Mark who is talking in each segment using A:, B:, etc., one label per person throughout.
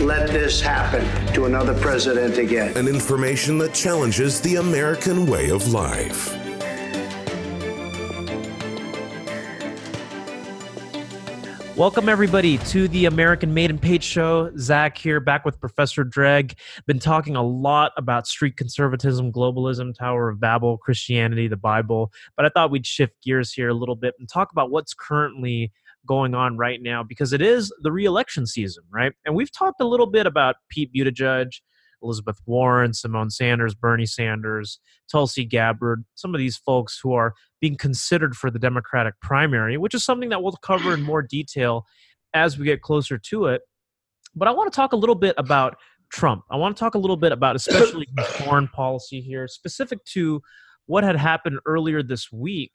A: let this happen to another president again.
B: And information that challenges the American way of life.
C: Welcome, everybody, to the American Made and Paid Show. Zach here, back with Professor Dreg. Been talking a lot about street conservatism, globalism, Tower of Babel, Christianity, the Bible. But I thought we'd shift gears here a little bit and talk about what's currently going on right now because it is the re-election season, right? And we've talked a little bit about Pete Buttigieg, Elizabeth Warren, Simone Sanders, Bernie Sanders, Tulsi Gabbard, some of these folks who are being considered for the Democratic primary, which is something that we'll cover in more detail as we get closer to it. But I want to talk a little bit about Trump. I want to talk a little bit about especially foreign policy here, specific to what had happened earlier this week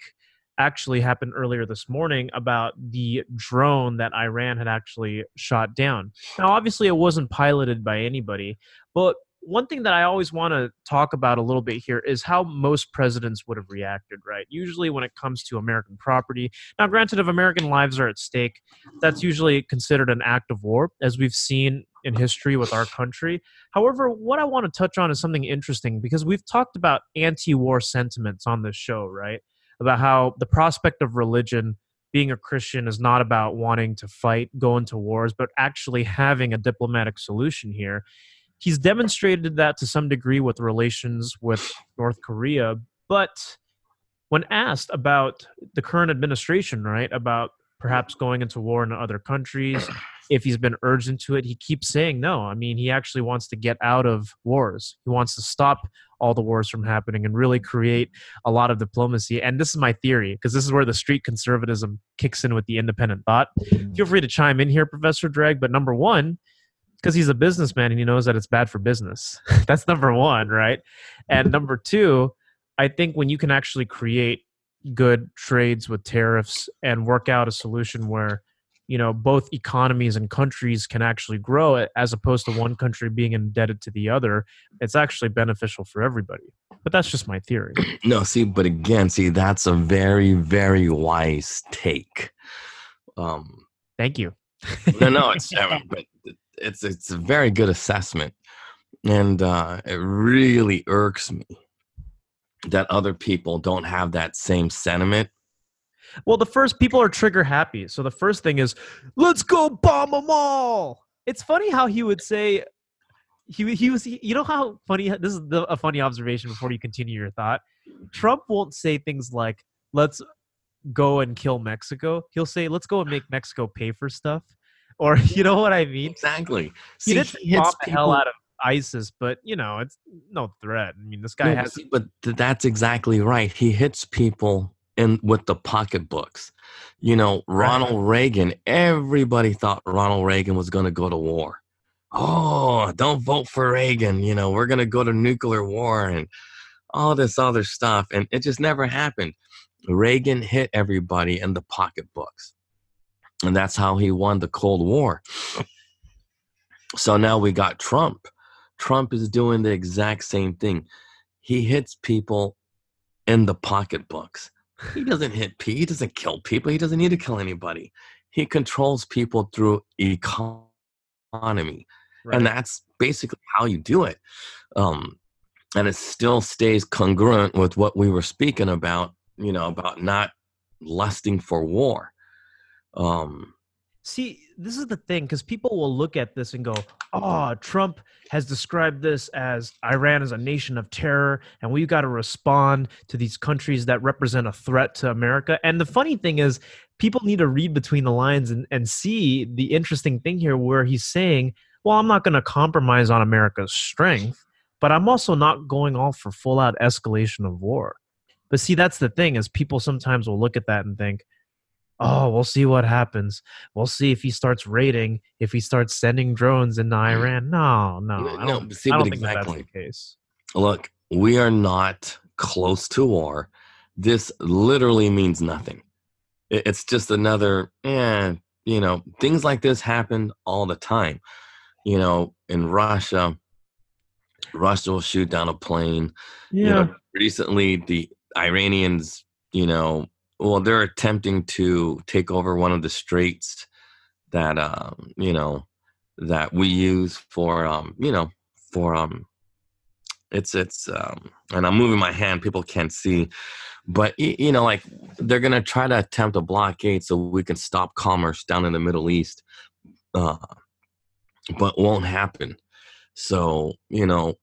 C: actually happened earlier this morning about the drone that Iran had actually shot down. Now, obviously, it wasn't piloted by anybody, but one thing that I always want to talk about a little bit here is how most presidents would have reacted, right? Usually, when it comes to American property, now, granted, if American lives are at stake, that's usually considered an act of war, as we've seen in history with our country. However, what I want to touch on is something interesting because we've talked about anti war sentiments on this show, right? About how the prospect of religion being a Christian is not about wanting to fight, go into wars, but actually having a diplomatic solution here. He's demonstrated that to some degree with relations with North Korea, but when asked about the current administration, right, about perhaps going into war in other countries, if he's been urged into it, he keeps saying no. I mean, he actually wants to get out of wars. He wants to stop all the wars from happening and really create a lot of diplomacy. And this is my theory, because this is where the street conservatism kicks in with the independent thought. Feel mm. free to chime in here, Professor Dreg. But number one, because he's a businessman and he knows that it's bad for business. That's number one, right? And number two, I think when you can actually create good trades with tariffs and work out a solution where you know both economies and countries can actually grow as opposed to one country being indebted to the other it's actually beneficial for everybody. But that's just my theory.
D: No see but again see that's a very very wise take.
C: Um thank you.
D: no no it's but it's it's a very good assessment. And uh it really irks me that other people don't have that same sentiment
C: well, the first people are trigger happy. So the first thing is, let's go bomb them all. It's funny how he would say, he he was you know how funny this is the, a funny observation before you continue your thought. Trump won't say things like let's go and kill Mexico. He'll say let's go and make Mexico pay for stuff, or you know what I mean?
D: Exactly.
C: He did bomb the hell out of ISIS, but you know it's no threat. I mean, this guy no, has.
D: But that's exactly right. He hits people in with the pocketbooks. You know, Ronald right. Reagan, everybody thought Ronald Reagan was going to go to war. Oh, don't vote for Reagan. You know, we're going to go to nuclear war and all this other stuff. And it just never happened. Reagan hit everybody in the pocketbooks. And that's how he won the Cold War. So now we got Trump. Trump is doing the exact same thing. He hits people in the pocketbooks. He doesn't hit people. He doesn't kill people. He doesn't need to kill anybody. He controls people through economy, right. and that's basically how you do it. Um, and it still stays congruent with what we were speaking about. You know, about not lusting for war. Um,
C: See, this is the thing because people will look at this and go, "Oh, Trump has described this as Iran as a nation of terror, and we've got to respond to these countries that represent a threat to America." And the funny thing is, people need to read between the lines and, and see the interesting thing here, where he's saying, "Well, I'm not going to compromise on America's strength, but I'm also not going off for full out escalation of war." But see, that's the thing is, people sometimes will look at that and think oh, we'll see what happens. We'll see if he starts raiding, if he starts sending drones into Iran. No, no, I don't,
D: see,
C: I don't think that that's
D: exactly.
C: the case.
D: Look, we are not close to war. This literally means nothing. It's just another, eh, you know, things like this happen all the time. You know, in Russia, Russia will shoot down a plane.
C: Yeah,
D: You know, recently the Iranians, you know, well, they're attempting to take over one of the straits that, um, you know, that we use for, um, you know, for, um, it's, it's, um, and I'm moving my hand, people can't see, but, you know, like they're to try to attempt a blockade so we can stop commerce down in the Middle East, uh, but won't happen. So, you know,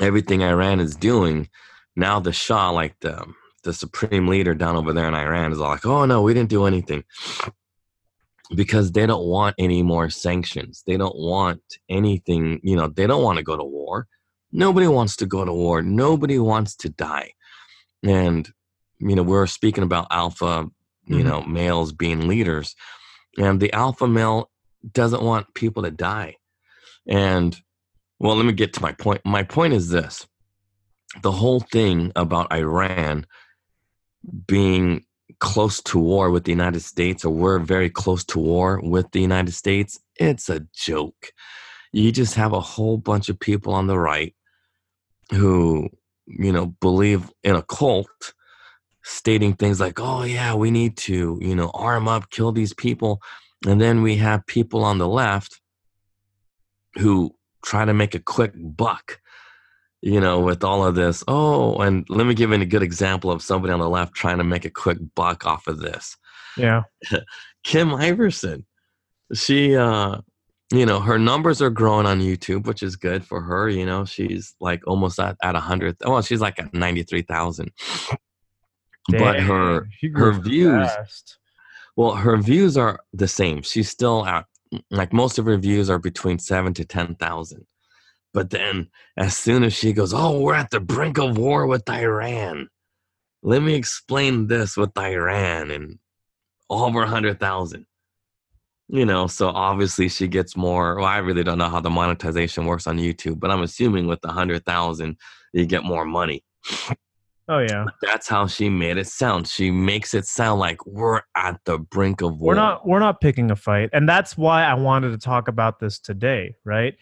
D: everything Iran is doing, now the Shah, like the the supreme leader down over there in Iran, is like, "Oh no, we didn't do anything," because they don't want any more sanctions. They don't want anything. You know, they don't want to go to war. Nobody wants to go to war. Nobody wants to die. And you know, we're speaking about alpha, you
C: Mhm.
D: know, males being leaders, and the alpha male doesn't want people to die. And well, let me get to my point. My point is this the whole thing about Iran being close to war with the United States, or we're very close to war with the United States, it's a joke. You just have a whole bunch of people on the right who, you know, believe in a cult stating things like, oh, yeah, we need to, you know, arm up, kill these people. And then we have people on the left who try to make a quick buck, you know, with all of this. Oh, and let me give you a good example of somebody on the left trying to make a quick buck off of this.
C: yeah,
D: Kim Iversen. She uh you know, her numbers are growing on YouTube, which is good for her. You know, she's like almost at, at 100. Well, she's like at 93,000. But her
C: Dang, she grew
D: her views
C: fast.
D: well, her views are the same. She's still at like most of her views are between seven to ten thousand. But then as soon as she goes, Oh, we're at the brink of war with Iran. Let me explain this with Iran and over a hundred thousand. You know, so obviously she gets more. Well, I really don't know how the monetization works on YouTube, but I'm assuming with the hundred thousand, you get more money.
C: Oh yeah,
D: That's how she made it sound. She makes it sound like we're at the brink of war.
C: we're not we're not picking a fight, and that's why I wanted to talk about this today. Right?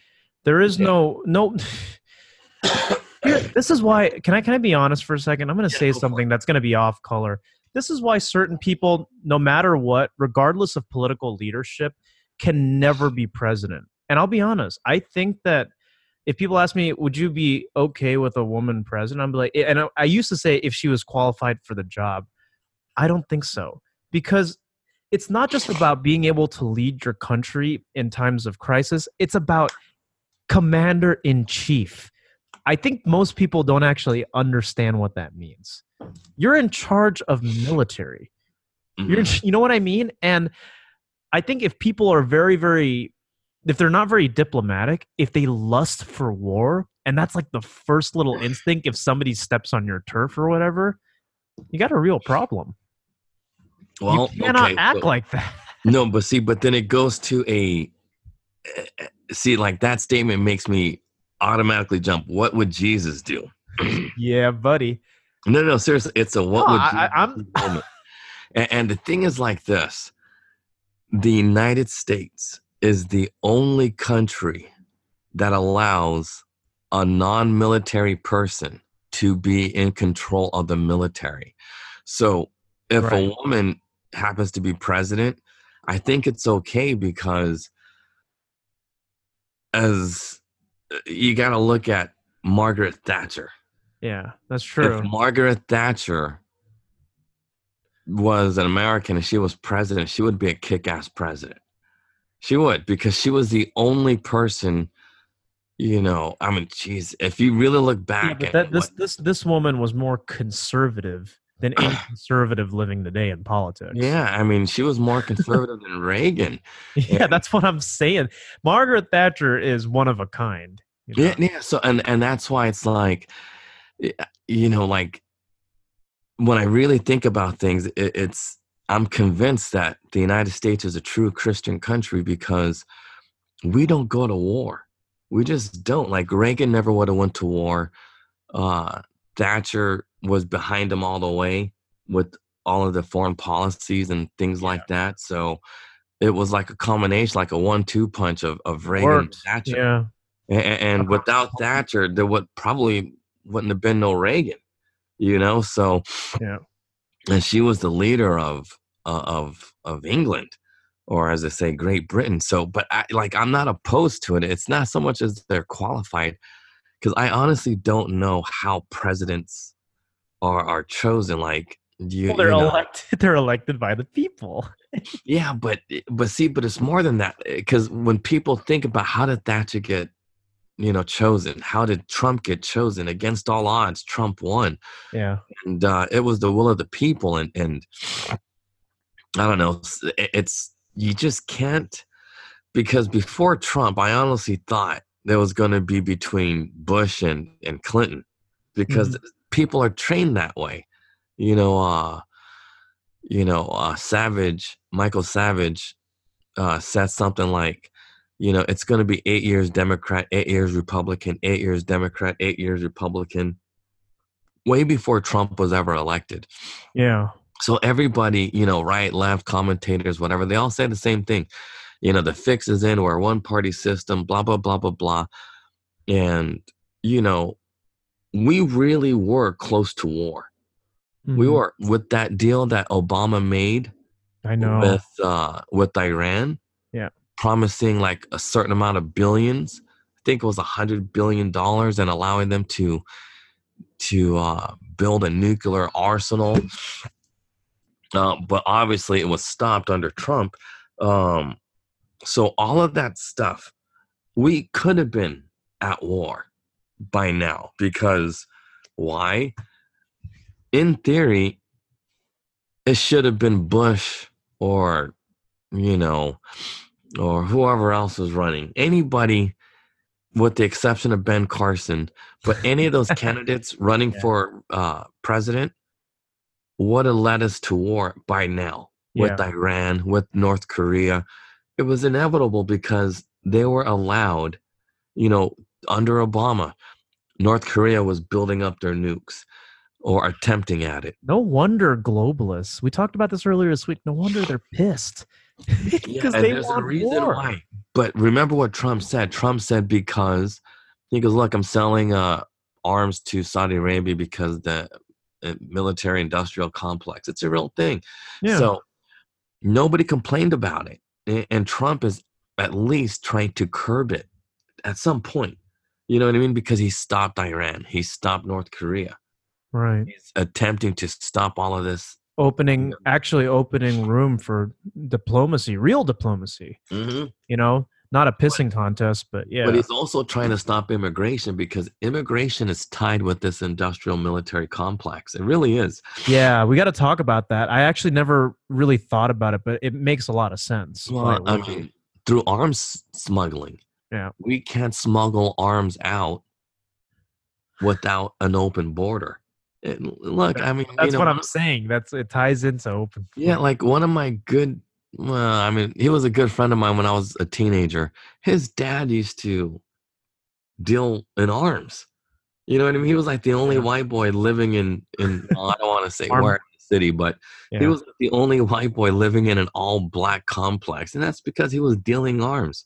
C: There is
D: Yeah.
C: no no. Here, this is why. Can I can I be honest for a second? I'm going to
D: Yeah,
C: say
D: go
C: something that's going to be off color. This is why certain people, no matter what, regardless of political leadership, can never be president. And I'll be honest. I think that if people ask me, would you be okay with a woman president? I'm like, and I, I used to say if she was qualified for the job. I don't think so because it's not just about being able to lead your country in times of crisis. It's about commander in chief. I think most people don't actually understand what that means. You're in charge of military. You're,
D: Mhm.
C: you know what I mean? And I think if people are very, very, if they're not very diplomatic, if they lust for war, and that's like the first little instinct, if somebody steps on your turf or whatever, you got a real problem.
D: well,
C: you cannot
D: okay,
C: act
D: so-
C: like that.
D: No, but see, but then it goes to a Eh, see, like that statement makes me automatically jump. What would Jesus do?
C: yeah, buddy.
D: No, no, seriously, it's a what
C: No,
D: would
C: I-
D: Jesus
C: I- I'm-
D: do moment. And, and the thing is like this: the United States is the only country that allows a non-military person to be in control of the military. So, if
C: Right.
D: a woman happens to be president, I think it's okay because as you got to look at Margaret Thatcher.
C: Yeah, that's true.
D: If Margaret Thatcher was an American and she was president, she would be a kick ass president. She would, because she was the only person, you know. I mean, geez, if you really look
C: Yeah,
D: back at
C: that, this
D: what-
C: this this woman was more conservative than any conservative living today in politics.
D: yeah, I mean, she was more conservative than Reagan.
C: yeah, that's what I'm saying. Margaret Thatcher is one of a kind. you know?
D: Yeah, yeah. So, and and that's why it's like, you know, like when I really think about things, it, it's I'm convinced that the United States is a true Christian country because we don't go to war. We just don't. Like Reagan never would have went to war. Uh, Thatcher was behind him all the way with all of the foreign policies and things like that. So it was like a combination, like a one-two punch of of Reagan and
C: Worked.
D: Thatcher.
C: Yeah.
D: And, and without Thatcher, there would probably wouldn't have been no Reagan. You know, so
C: Yeah.
D: and she was the leader of uh, of of England, or as I say, Great Britain. So, but I, like I'm not opposed to it. It's not so much as they're qualified, because I honestly don't know how presidents are are chosen. Like you,
C: Well, they're
D: you know,
C: elected. They're elected by the people.
D: yeah, but eh, but see, but it's more than that. Eh, because when people think about how did Thatcher get, you know, chosen? How did Trump get chosen? Against all odds, Trump won
C: Yeah.
D: and uh, it was the will of the people and and i don't know it's, eh, it's you just can't because before trump i honestly thought there was going to be between bush and and clinton because mm-hmm. People are trained that way you know uh you know uh savage michael savage uh said something like you know it's going to be eight years democrat eight years republican eight years democrat eight years republican way before Trump was ever elected.
C: Yeah.
D: So everybody, you know, right, left, commentators, whatever, they all say the same thing. You know, the fix is in, we're a one party system, blah, blah, blah, blah, blah. And, you know, we really were close to war. We
C: Mhm.
D: were with that deal that Obama made
C: I know.
D: with uh with Iran.
C: Yeah.
D: Promising like a certain amount of billions. I think it was a hundred billion dollars and allowing them to to uh build a nuclear arsenal. Uh, but obviously it was stopped under Trump. Um so all of that stuff, we could have been at war by now because why? In theory, it should have been Bush or you know or whoever else was running anybody with the exception of Ben Carson but any of those candidates running
C: Yeah.
D: for uh, president would have led us to war by now with
C: Yeah.
D: Iran with North Korea it was inevitable because they were allowed you know under Obama North Korea was building up their nukes or attempting at it
C: No wonder globalists. We talked about this earlier this week. No wonder they're pissed. Because
D: and
C: they
D: there's a
C: want
D: reason
C: war.
D: why. But remember what Trump said. Trump said because he goes, "Look, I'm selling uh, arms to Saudi Arabia because the uh, military-industrial complex. It's a real thing."
C: Yeah.
D: So nobody complained about it, and, and Trump is at least trying to curb it at some point. You know what I mean? Because he stopped Iran, he stopped North Korea.
C: right.
D: He's attempting to stop all of this.
C: Opening, actually opening room for diplomacy, real diplomacy. Mm-hmm. You know, not a pissing contest, but yeah.
D: But he's also trying to stop immigration because immigration is tied with this industrial military complex. It really is.
C: yeah, we got to talk about that. I actually never really thought about it, but it makes a lot of sense.
D: Well, I mean, through arms smuggling,
C: Yeah.
D: we can't smuggle arms out without an open border. Eh, and look, I mean, you
C: That's
D: know,
C: what I'm saying. That's it ties into open.
D: Yeah, like one of my good, well, I mean, he was a good friend of mine when I was a teenager. His dad used to deal in arms. You know what I mean? He was like the only
C: Yeah.
D: white boy living in in I don't want to say
C: Arm-
D: where in the city, but he
C: Yeah.
D: was the only white boy living in an all black complex, and that's because he was dealing arms.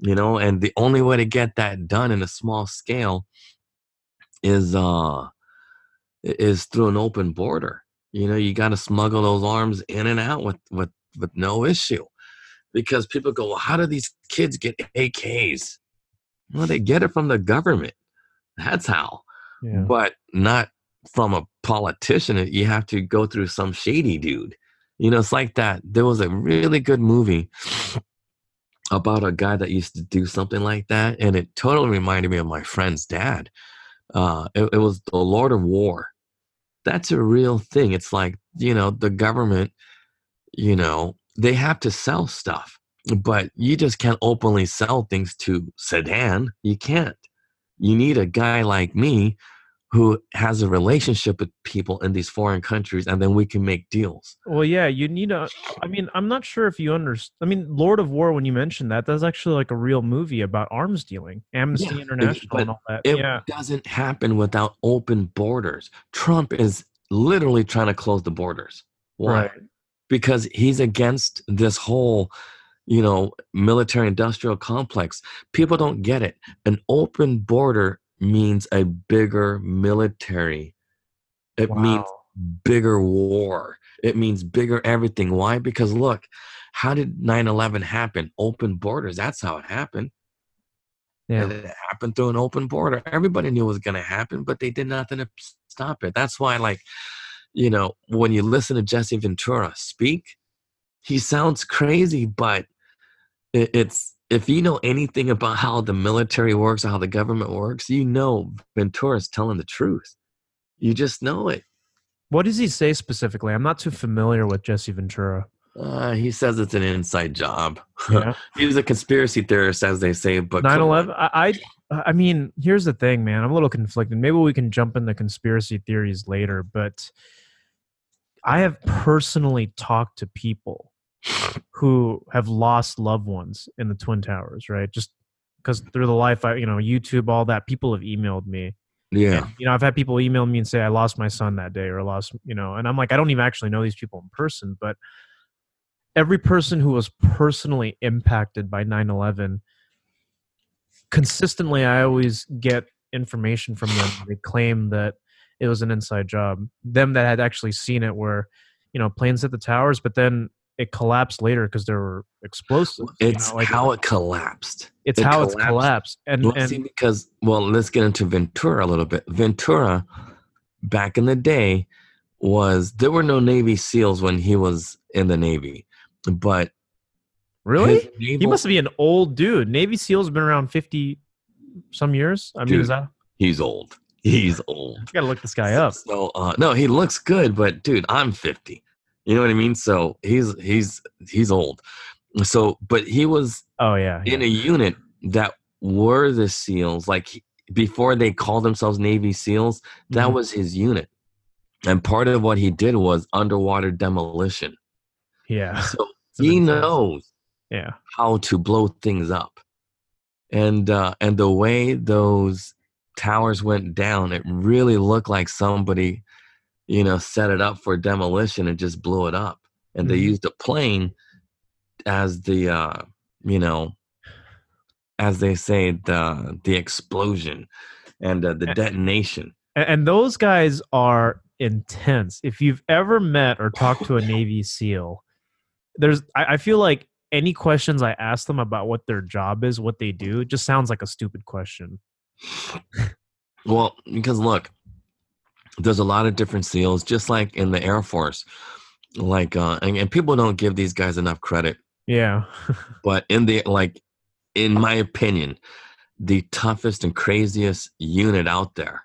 D: You know, and the only way to get that done in a small scale is uh is through an open border. You know, you got to smuggle those arms in and out with with with no issue, because people go, well, how do these kids get AKs? Well, they get it from the government. That's how,
C: Yeah.
D: but not from a politician. You have to go through some shady dude. You know, it's like that. There was a really good movie about a guy that used to do something like that, and it totally reminded me of my friend's dad. Uh, it, it was the Lord of War. That's a real thing. It's like you know the government. You know they have to sell stuff, but you just can't openly sell things to Sudan. You can't. You need a guy like me who has a relationship with people in these foreign countries and then we can make deals
C: Well, yeah, you need a. I mean, I'm not sure if you understand. I mean, Lord of War. When you mentioned that, that's actually like a real movie about arms dealing, Amnesty
D: Yeah,
C: International, and all that.
D: it
C: yeah,
D: doesn't happen without open borders trump is literally trying to close the borders why
C: right.
D: because he's against this whole you know military industrial complex people don't get it an open border means a bigger military. It means bigger war. It means bigger everything. Why? Because look how did 9-11 happen? Open borders. That's how it happened.
C: Yeah.
D: and it happened through an open border. Everybody knew it was going to happen but they did nothing to stop it. That's why like you know when you listen to jesse ventura speak he sounds crazy but it, it's if you know anything about how the military works or how the government works you know ventura's telling the truth you just know it
C: What does he say specifically? I'm not too familiar with Jesse Ventura.
D: uh, he says it's an inside job
C: Yeah.
D: he's a conspiracy theorist as they say but
C: 9/11. I, I I mean, here's the thing, man. I'm a little conflicted. Maybe we can jump into conspiracy theories later, but I have personally talked to people who have lost loved ones in the Twin Towers, right? Just because through the life, I, you know, YouTube, all that, people have emailed me.
D: yeah
C: And, you know, I've had people email me and say, I lost my son that day or lost, you know, and I'm like, I don't even actually know these people in person, but every person who was personally impacted by 9 11, consistently, I always get information from them. They claim that it was an inside job. Them that had actually seen it were, you know, planes hit the towers, but then it collapsed later because there were explosives. you
D: it's
C: know, like,
D: how it collapsed
C: it's
D: it
C: how it's
D: collapsed.
C: collapsed. And,
D: Well,
C: and
D: see, because well, let's get into Ventura a little bit. Ventura, back in the day, was there were no Navy SEALs when he was in the Navy, but
C: really?
D: his
C: He must be an old dude. Navy SEAL's been around fifty some years. I mean,
D: Dude.
C: is that?
D: He's old. He's old.
C: You gotta look this guy up.
D: So uh, no, he looks good, but dude, I'm 50. You know what I mean? So he's he's he's old. So, but he was
C: Oh yeah,
D: in a unit that were the SEALs. Like before they called themselves Navy SEAls, that
C: Mhm.
D: was his unit. And part of what he did was underwater demolition.
C: yeah.
D: So he
C: intense-
D: knows
C: Yeah,
D: how to blow things up. And uh, and the way those towers went down, it really looked like somebody, you know, set it up for demolition and just blew it up. And they
C: Mhm.
D: used a plane as the uh, you know, as they say, the the explosion and uh, the detonation.
C: and, and those guys are intense. If you've ever met or talked to a Navy SEAL, there's I, I feel like any questions I ask them about what their job is, what they do, just sounds like a stupid question.
D: Well, because look, there's a lot of different SEALs, just like in the Air Force. Like, uh, and, and people don't give these guys enough credit.
C: Yeah,
D: But in the like, in my opinion, the toughest and craziest unit out there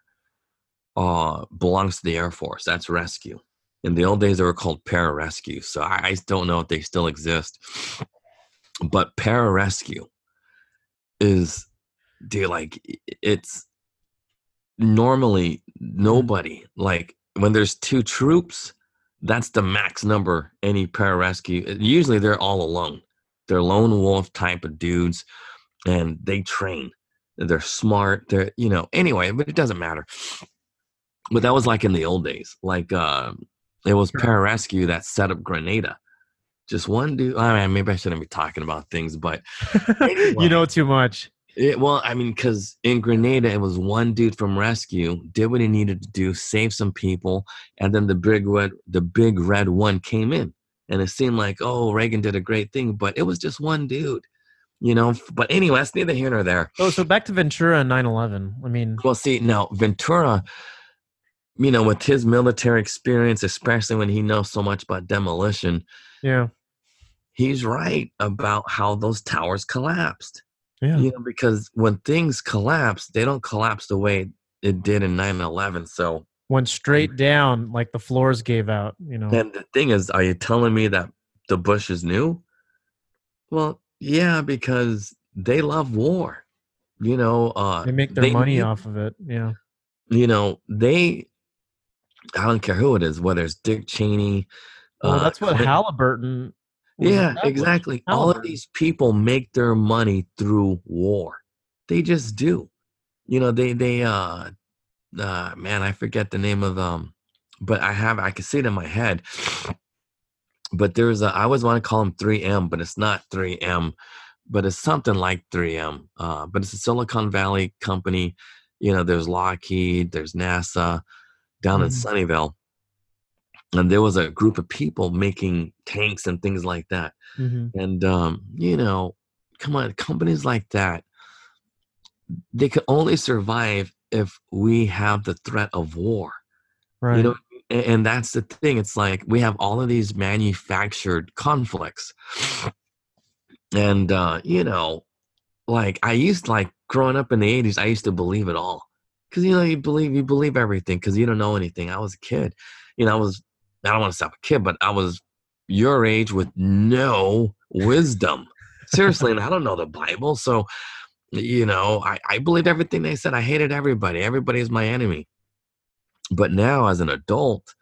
D: uh, belongs to the Air Force. That's rescue. In the old days, they were called pararescue. So I, I don't know if they still exist. But pararescue is, dude, like it's normally nobody. Like when there's two troops, that's the max number any pararescue. Usually they're all alone. They're lone wolf type of dudes, and they train. They're smart. They're you know anyway, but it doesn't matter. But that was like in the old days. Like uh, it was pararescue that set up Grenada. Just one dude. I mean, maybe I shouldn't be talking about things, but
C: you know too much.
D: It, well, I mean, because in Grenada, it was one dude from rescue did what he needed to do, save some people, and then the big red, the big red one came in, and it seemed like, oh, Reagan did a great thing, but it was just one dude, you know. But anyway, that's neither here nor there.
C: Oh, so back to Ventura and 9/11. I mean,
D: Well, see, now Ventura, you know, with his military experience, especially when he knows so much about demolition,
C: yeah,
D: he's right about how those towers collapsed.
C: Yeah.
D: you know because when things collapse they don't collapse the way it did in 9-11 so
C: Went straight down like the floors gave out. You know.
D: and the thing is are you telling me that the Bush is new? well yeah because they love war you know uh
C: they make their
D: they
C: money
D: knew-
C: off of it. Yeah.
D: you know, they, I don't care who it is, whether it's Dick Cheney.
C: Well,
D: uh,
C: that's what
D: Clinton-
C: Halliburton.
D: Yeah, exactly. All of these people make their money through war. They just do. You know, they they uh uh man, I forget the name of um but I have I can see it in my head. But there's a I always want to call them 3M, but it's not 3M, but it's something like 3M. Uh but it's a Silicon Valley company. You know, there's Lockheed, there's NASA down in
C: Mhm.
D: Sunnyvale. And there was a group of people making tanks and things like that.
C: Mhm.
D: And um, you know, come on, companies like that, they can only survive if we have the threat of war.
C: Right.
D: You know, and, and that's the thing. It's like we have all of these manufactured conflicts. And uh, you know, like I used like growing up in the 80s, I used to believe it all. Cause you know, you believe you believe everything because you don't know anything. I was a kid. You know, I was I don't want to stop a kid, but I was your age with no wisdom. Seriously, and I don't know the Bible. So, you know, I, I believed everything they said. I hated everybody. Everybody is my enemy. But now as an adult,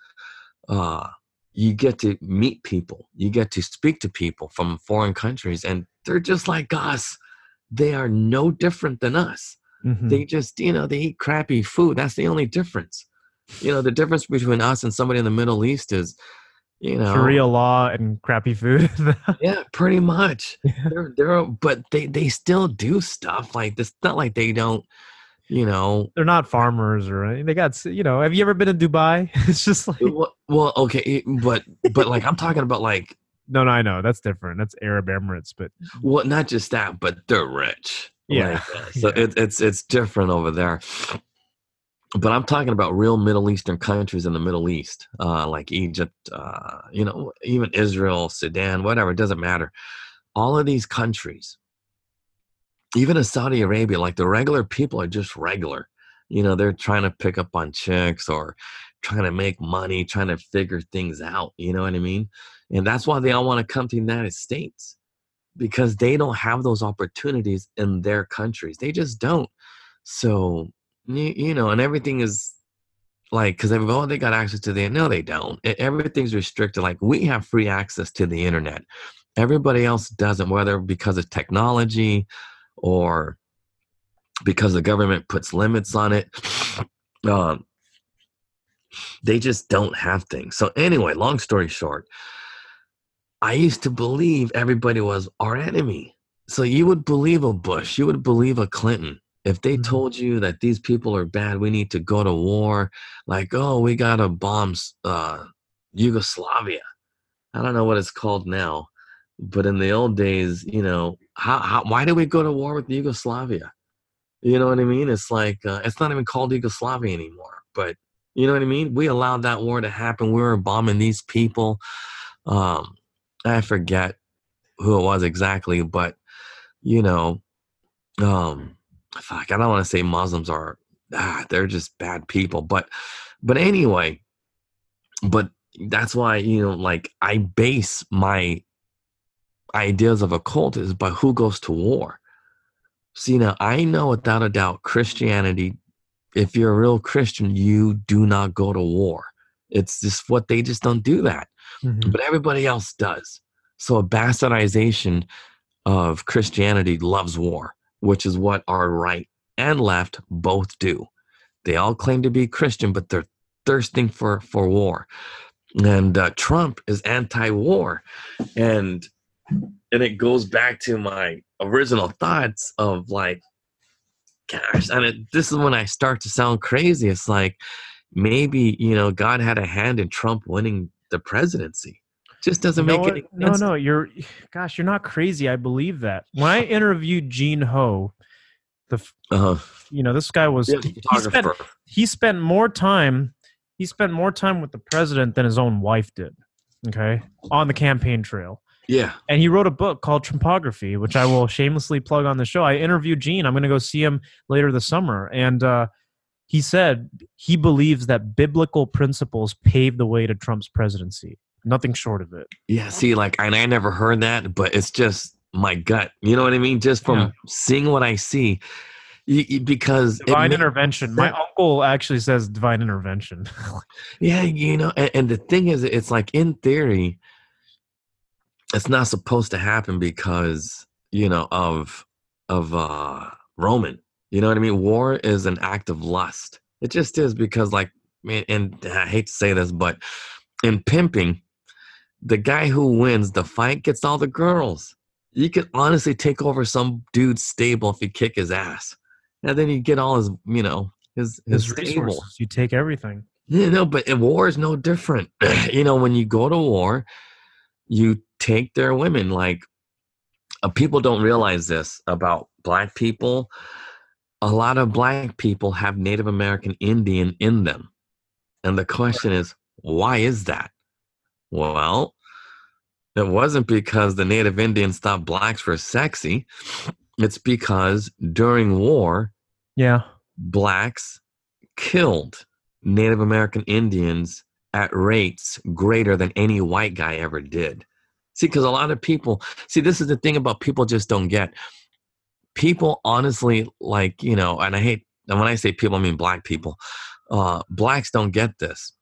D: uh, you get to meet people. You get to speak to people from foreign countries, and they're just like us. They are no different than us.
C: Mhm.
D: They just, you know, they eat crappy food. That's the only difference. You know, the difference between us and somebody in the Middle East is, you know,
C: Sharia law and crappy food.
D: yeah, pretty much.
C: Yeah.
D: They're they're but they they still do stuff like this. Not like they don't, you know.
C: They're not farmers or anything. They got, you know, have you ever been to Dubai? It's just like,
D: Well, well, okay, but but like I'm talking about like
C: no, no, I know. That's different. That's Arab Emirates. But
D: well, not just that, but they're rich.
C: Yeah,
D: Like, so
C: yeah.
D: it, it's it's different over there. But I'm talking about real Middle Eastern countries in the Middle East, uh, like Egypt, uh, you know, even Israel, Sudan, whatever. It doesn't matter. All of these countries, even in Saudi Arabia, like the regular people are just regular. You know, they're trying to pick up on chicks or trying to make money, trying to figure things out. You know what I mean? And that's why they all want to come to the United States because they don't have those opportunities in their countries. They just don't. So, you, you know, and everything is like, because oh, they got access to the, no, they don't. Everything's restricted. Like, we have free access to the internet. Everybody else doesn't, whether because of technology or because the government puts limits on it. Um, they just don't have things. So, anyway, long story short, I used to believe everybody was our enemy. So you would believe a Bush, you would believe a Clinton. If they
C: Mhm.
D: told you that these people are bad, we need to go to war, like, oh, we got to bomb uh, Yugoslavia. I don't know what it's called now, but in the old days, you know, how, how why did we go to war with Yugoslavia? You know what I mean? It's like, uh, it's not even called Yugoslavia anymore, but you know what I mean? We allowed that war to happen. We were bombing these people. Um, I forget who it was exactly, but you know, um, fuck, I don't want to say Muslims are ah, they're just bad people, but but anyway, but that's why you know, like I base my ideas of a cult is by who goes to war. See now, I know without a doubt Christianity. If you're a real Christian, you do not go to war. It's just what they just don't do that
C: Mhm.
D: but everybody else does. So a bastardization of Christianity loves war, which is what our right and left both do. They all claim to be Christian, but they're thirsting for for war. And uh, Trump is anti-war, and and it goes back to my original thoughts of like, gosh, and it, this is when I start to sound crazy. It's like maybe you know God had a hand in Trump winning the presidency. Just doesn't make any
C: no,
D: sense.
C: no, you're, gosh, you're not crazy. I believe that. When I interviewed Gene Ho, the, f-
D: Uh,
C: you know, this guy was,
D: yeah,
C: he, he spent, he spent more time, he spent more time with the president than his own wife did. Okay. On the campaign trail.
D: Yeah.
C: and he wrote a book called Trumpography, which I will shamelessly plug on the show. I interviewed Gene. I'm going to go see him later this summer, and uh, he said he believes that biblical principles paved the way to Trump's presidency. Nothing short of it.
D: Yeah. See, like, and I never heard that, but it's just my gut. You know what I mean? Just from
C: Yeah.
D: seeing what I see, You- you- because
C: Divine intervention. My uncle actually says divine intervention.
D: Yeah, you know, and, and the thing is, it's like in theory, it's not supposed to happen because you know of of uh Roman. You know what I mean? War is an act of lust. It just is because, like, man, and I hate to say this, but in pimping, the guy who wins the fight gets all the girls. You could honestly take over some dude's stable if you kick his ass, and then you get all his, you know, his his,
C: His
D: stable.
C: You take everything.
D: Yeah, no, but war is no different. you know, when you go to war, you take their women. Like, uh, people don't realize this about black people. A lot of black people have Native American Indian in them. And the question is, why is that? Well, it wasn't because the Native Indians thought blacks were sexy. It's because during war,
C: Yeah.
D: blacks killed Native American Indians at rates greater than any white guy ever did. See, because a lot of people, see, this is the thing about people just don't get. People honestly, like, you know, and I hate, and when I say people, I mean black people. Uh, blacks don't get this.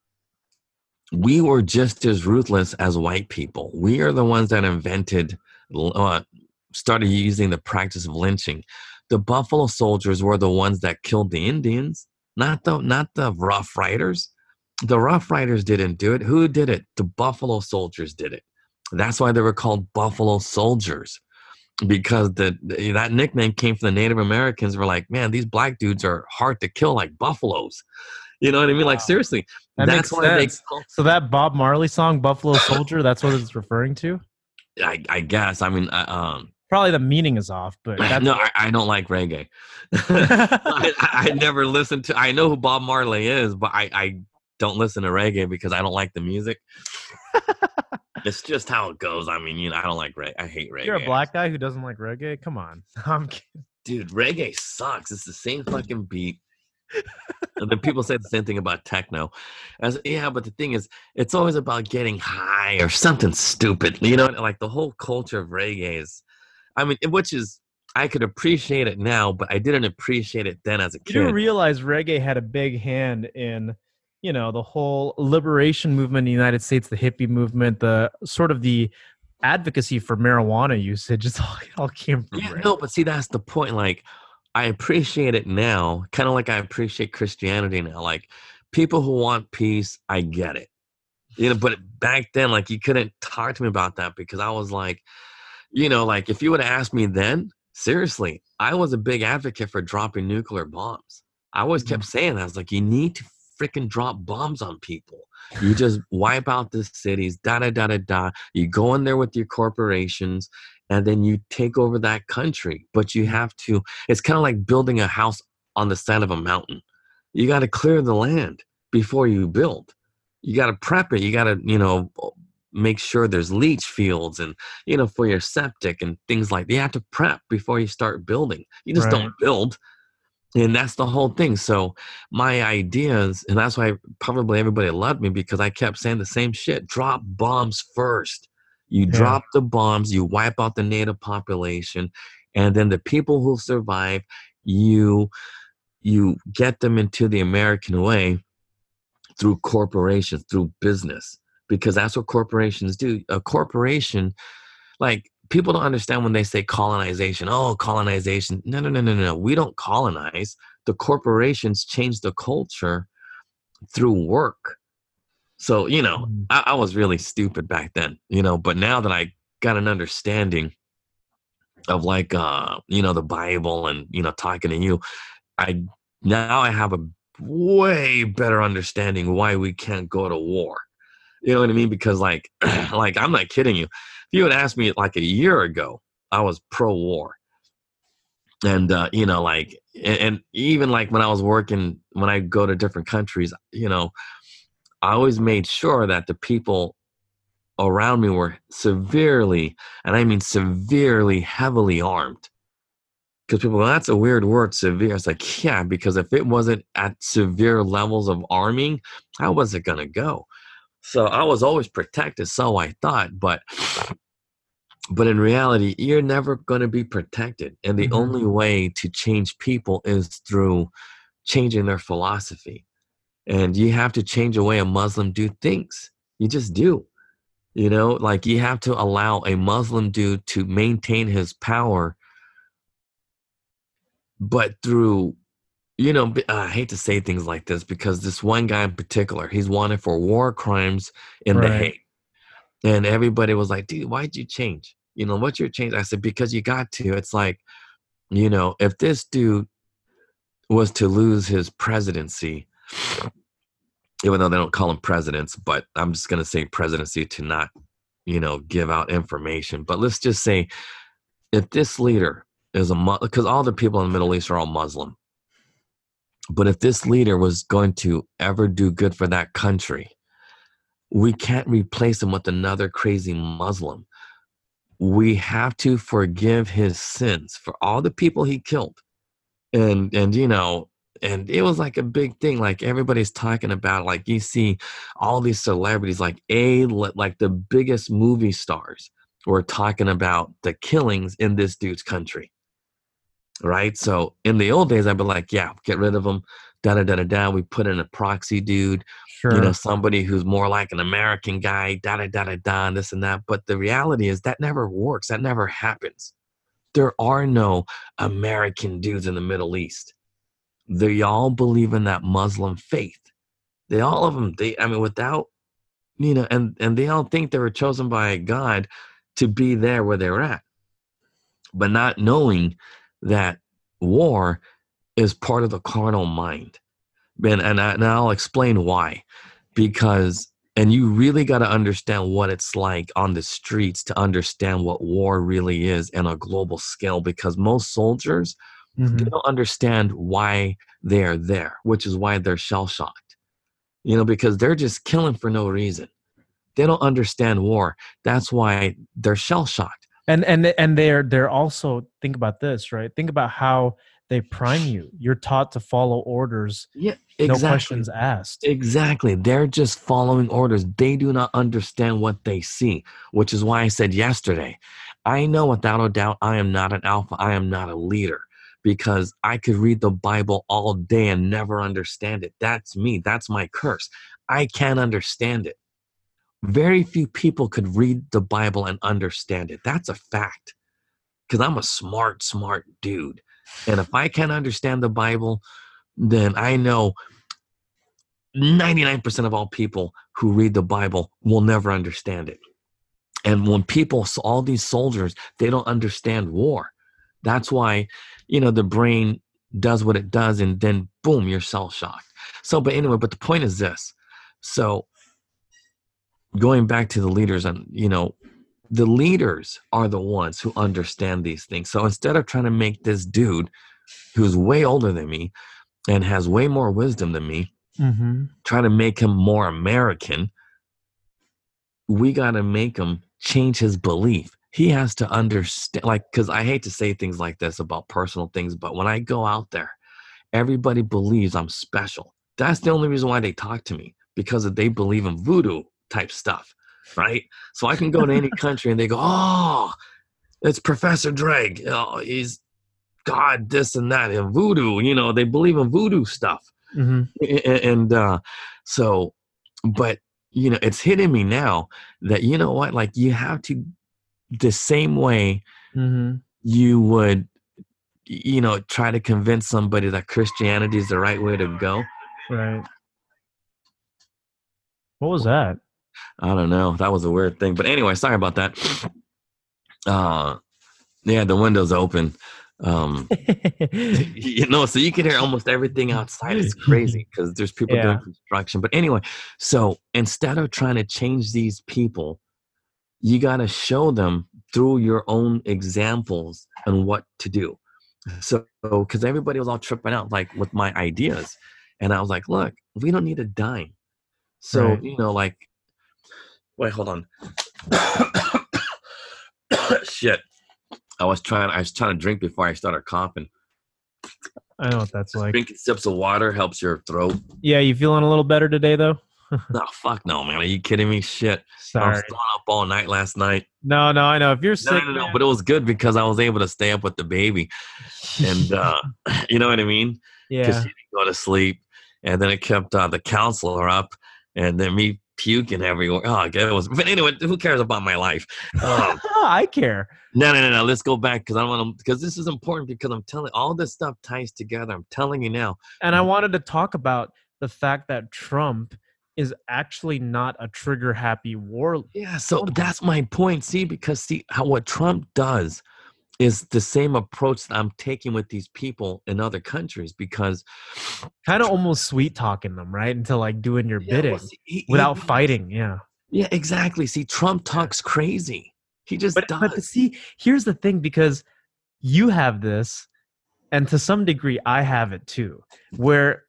D: We were just as ruthless as white people. We are the ones that invented, uh, started using the practice of lynching. The Buffalo Soldiers were the ones that killed the Indians not the not the rough riders. The rough riders didn't do it. Who did it? The buffalo soldiers did it. That's why they were called buffalo soldiers because the, that nickname came from the native americans were like man these black dudes are hard to kill like buffaloes. You know what i mean? Like seriously
C: That
D: that's
C: makes sense. So that Bob Marley song, Buffalo Soldier, that's what it's referring to?
D: I, I guess i mean I, um
C: Probably the meaning is off, but that's
D: no I, I don't like reggae I, I never listened to. I know who Bob Marley is, but I, I don't listen to reggae because I don't like the music. it's just how it goes. I mean, you know, I don't like reggae. I hate reggae.
C: You're a black guy who doesn't like reggae? Come on. I'm kidding.
D: dude. Reggae sucks. It's the same fucking beat. And then people say the same thing about techno. As yeah, but the thing is, it's always about getting high or something stupid. You know, like the whole culture of reggae is. I mean, which is I could appreciate it now, but I didn't appreciate it then as a kid.
C: You realize reggae had a big hand in, you know, the whole liberation movement in the United States, the hippie movement, the sort of the advocacy for marijuana usage. It's all, it all came from
D: Yeah,
C: reggae.
D: no, but see, that's the point. Like, I appreciate it now, kind of like I appreciate Christianity now. Like, people who want peace, I get it. You know, but back then, like, you couldn't talk to me about that because I was like, you know, like, if you would have asked me then, seriously, I was a big advocate for dropping nuclear bombs. I always kept mm-hmm. saying that. I was like, you need to freaking drop bombs on people. You just wipe out the cities, da da da da da. You go in there with your corporations, and then you take over that country. But you have to, it's kind of like building a house on the side of a mountain. You got to clear the land before you build. You got to prep it. You got to, you know, make sure there's leach fields and, you know, for your septic and things like that. You have to prep before you start building. You just
C: Right.
D: don't build. And that's the whole thing. So my ideas, and that's why probably everybody loved me because I kept saying the same shit. Drop bombs first. You
C: Yeah.
D: drop the bombs, you wipe out the native population, and then the people who survive, you you get them into the American way through corporations, through business, because that's what corporations do. A corporation, like people don't understand when they say colonization. Oh, colonization. No, no, no, no, no. We don't colonize. The corporations change the culture through work. So, you know,
C: Mm.
D: I, I was really stupid back then, you know, but now that I got an understanding of like uh, you know, the Bible and, you know, talking to you, I now I have a way better understanding why we can't go to war. You know what I mean? Because like like I'm not kidding you. If you had asked me like a year ago, I was pro war. And uh, you know, like and, and even like when I was working when I go to different countries, you know, I always made sure that the people around me were severely, and I mean severely, heavily armed. Because people go, that's a weird word, severe. It's like, yeah, because if it wasn't at severe levels of arming, how was it going to go? So I was always protected, so I thought. But but in reality, you're never going to be protected. And the
C: Mhm.
D: only way to change people is through changing their philosophy. And you have to change the way a Muslim dude thinks. You just do. You know, like you have to allow a Muslim dude to maintain his power, but through, you know, i hate to say things like this because this one guy in particular, he's wanted for war crimes in The
C: Right.
D: Hague. And everybody was like, dude, why'd you change? You know, what's your change? I said, because you got to. It's like, you know, if this dude was to lose his presidency, even though they don't call them presidents, but I'm just going to say presidency to not, you know, give out information. But let's just say if this leader is a, because all the people in the Middle East are all Muslim. But if this leader was going to ever do good for that country, we can't replace him with another crazy Muslim. We have to forgive his sins for all the people he killed. And and you know, and it was like a big thing. Like everybody's talking about, like you see all these celebrities, like a like the biggest movie stars, were talking about the killings in this dude's country. Right. So in the old days, I'd be like, yeah, get rid of them. Da da da da da. We put in a proxy dude
C: Sure.
D: you know somebody who's more like an american guy da da da da da and this and that but the reality is that never works that never happens there are no american dudes in the middle east they all believe in that muslim faith they all of them they i mean without you know and and they all think they were chosen by god to be there where they're at but not knowing that war is part of the carnal mind and and, I, and I'll explain why. Because and you really got to understand what it's like on the streets to understand what war really is in a global scale. Because most soldiers
C: Mhm.
D: they don't understand why they're there, which is why they're shell shocked. You know, because they're just killing for no reason. They don't understand war. That's why they're shell shocked.
C: and and and they're they're also think about this right think about how they prime you you're taught to follow orders
D: Yeah,
C: no questions asked
D: Exactly. They're just following orders. They do not understand what they see, which is why I said yesterday, I know without a doubt I am not an alpha. I am not a leader because I could read the Bible all day and never understand it. That's me. That's my curse. I can't understand it. Very few people could read the Bible and understand it. That's a fact because I'm a smart, smart dude. And if I can't understand the Bible, then I know 99% of all people who read the Bible will never understand it. And when people, all these soldiers, they don't understand war. That's why, you know, the brain does what it does and then boom, you're cell shocked. So, but anyway, but the point is this. So, going back to the leaders and, you know, the leaders are the ones who understand these things. So instead of trying to make this dude who's way older than me and has way more wisdom than me,
C: mm-hmm.
D: trying to make him more American, we got to make him change his belief. He has to understand, like, because I hate to say things like this about personal things, but when I go out there, everybody believes I'm special. That's the only reason why they talk to me because they believe in voodoo type stuff, right? So I can go to any country and they go, oh, it's Professor Drake. Oh, he's God, this and that, and voodoo. You know, they believe in voodoo stuff
C: Mm-hmm.
D: And uh so but you know it's hitting me now that you know what like you have to the same way
C: Mm-hmm.
D: you would you know try to convince somebody that christianity is the right way to go?
C: Right. What was that?
D: I don't know. That was a weird thing. But anyway sorry about that. Uh yeah the window's open. Um you know so you can hear almost everything outside. It's crazy because there's people
C: Yeah.
D: doing construction. But anyway so instead of trying to change these people you got to show them through your own examples and what to do. So because everybody was all tripping out like with my ideas. And i was like look we don't need a dime. So
C: Right.
D: you know like wait hold on. Shit. I was trying i was trying to drink before i started coughing.
C: I know what that's like.
D: Drinking sips of water helps your throat.
C: Yeah you feeling a little better today though
D: no, fuck no, man. Are you kidding me? Shit. I was staying up all night last night.
C: No, no, I know. If you're
D: No,
C: sick,
D: no, no,
C: man-
D: but it was good because I was able to stay up with the baby, and uh, you know what I mean. Because
C: yeah.
D: she didn't go to sleep, and then it kept uh, the counselor up, and then me puking everywhere. Oh, God, it was. But anyway, who cares about my life? Um,
C: I care.
D: no, no, no, no. Let's go back because I don't want to. Because this is important. Because I'm telling all this stuff ties together. I'm telling you now.
C: And I wanted to talk about the fact that Trump is actually not a trigger happy war.
D: Yeah, so that's my point. See, because see how what Trump does is the same approach that I'm taking with these people in other countries because
C: Kind of almost sweet talking them, right? Into like doing your
D: Yeah, well,
C: bidding
D: see, he- he
C: without
D: does-
C: fighting. Yeah.
D: Yeah, exactly. See, Trump talks crazy. He just
C: But,
D: does.
C: but see, here's the thing because you have this, and to some degree, I have it too, where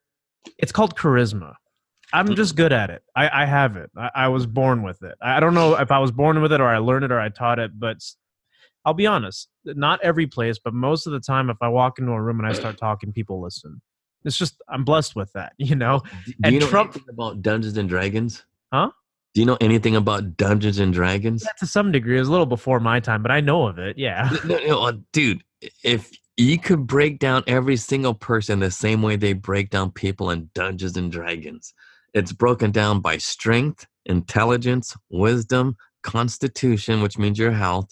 C: it's called charisma. I'm
D: Mm-hmm.
C: just good at it. I, I have it. I, I was born with it. I don't know if I was born with it or I learned it or I taught it, but I'll be honest. Not every place, but most of the time, if I walk into a room and I start talking, people listen. It's just I'm blessed with that, you know.
D: Do
C: and
D: you know
C: Trump-
D: anything about Dungeons and Dragons?
C: Huh?
D: Do you know anything about Dungeons and Dragons?
C: Yeah, to some degree, it was a little before my time, but I know of it. Yeah.
D: no, no, uh, dude. If you could break down every single person the same way they break down people in Dungeons and Dragons, it's broken down by strength, intelligence, wisdom, constitution, which means your health,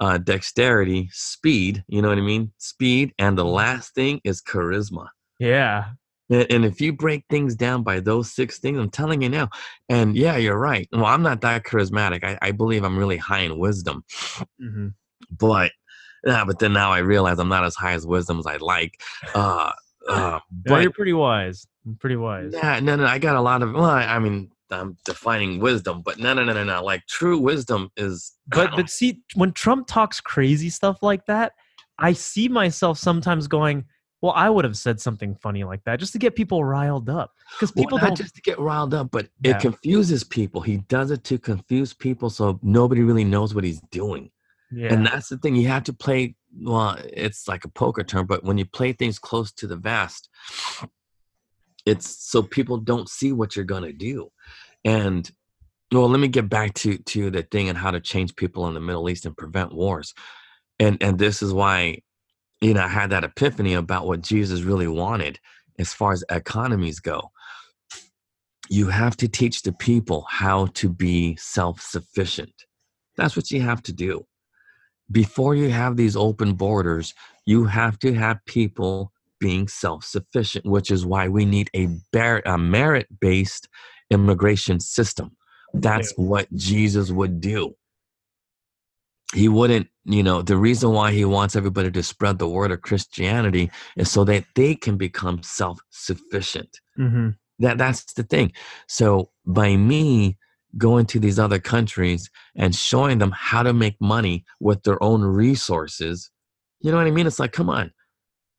D: uh, dexterity, speed. You know what I mean? Speed, and the last thing is charisma.
C: Yeah.
D: And, if you break things down by those six things, I'm telling you now. And yeah, you're right. Well, I'm not that charismatic. I, I believe I'm really high in wisdom,
C: hmm
D: but yeah, but then now I realize I'm not as high as wisdom as I'd like. Uh, uh, but
C: you're pretty wise. I'm pretty wise.
D: yeah, no, no, I got a lot of. Well, I I mean, I'm defining wisdom, but no, no, no, no, no. Like true wisdom is.
C: But but see, when Trump talks crazy stuff like that, I see myself sometimes going, "Well, I would have said something funny like that just to get people riled up." Because
D: Well,
C: people
D: not
C: don't.
D: just to get riled up, but
C: Yeah.
D: it confuses people. He does it to confuse people, so nobody really knows what he's doing.
C: yeah.
D: And that's the thing. You have to play. Well, it's like a poker term, but when you play things close to the vest, it's so people don't see what you're gonna do. And well, let me get back to to the thing and how to change people in the Middle East and prevent wars. And and this is why, you know, I had that epiphany about what Jesus really wanted as far as economies go. You have to teach the people how to be self-sufficient. That's what you have to do before you have these open borders, you have to have people being self sufficient, which is why we need a, bar- a merit based immigration system. That's what Jesus would do. He wouldn't, you know, the reason why he wants everybody to spread the word of Christianity is so that they can become self sufficient
C: hmm
D: that that's the thing. So by me going to these other countries and showing them how to make money with their own resources you know what i mean? It's like come on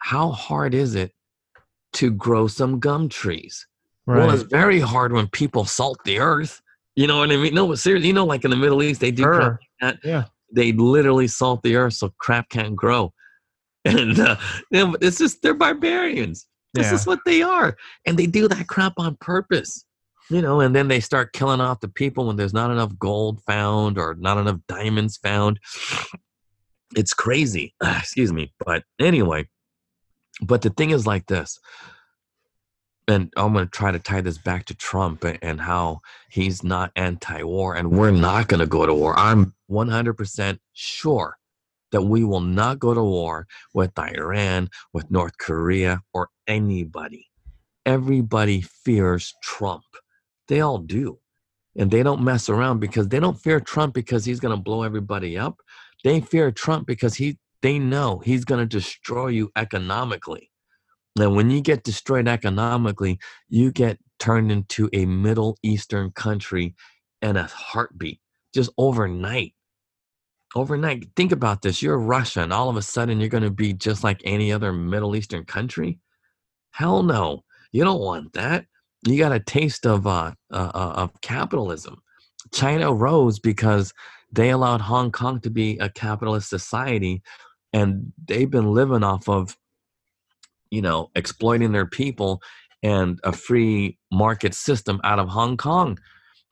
D: how hard is it to grow some gum trees
C: Right.
D: well it's very hard when people salt the earth you know what i mean no but seriously you know like in the middle east they do crap
C: Sure.
D: like that
C: Yeah.
D: they literally salt the earth so crap can't grow and uh, you know, it's just they're barbarians this
C: Yeah.
D: is what they are. And they do that crap on purpose. You know, and then they start killing off the people when there's not enough gold found or not enough diamonds found. It's crazy. Excuse me. But anyway, but the thing is like this. And I'm going to try to tie this back to Trump and how he's not anti war and we're not going to go to war. I'm 100% sure that we will not go to war with Iran, with North Korea, or anybody. Everybody fears Trump. They all do. And they don't mess around because they don't fear Trump because he's going to blow everybody up. They fear Trump because he they know he's going to destroy you economically. And when you get destroyed economically, you get turned into a Middle Eastern country in a heartbeat, just overnight. Overnight. Think about this you're russia and all of a sudden you're going to be just like any other middle eastern country? Hell no. You don't want that. You got a taste of uh, uh uh, of capitalism. China rose because they allowed hong kong to be a capitalist society and they've been living off of you know exploiting their people and a free market system out of Hong Kong.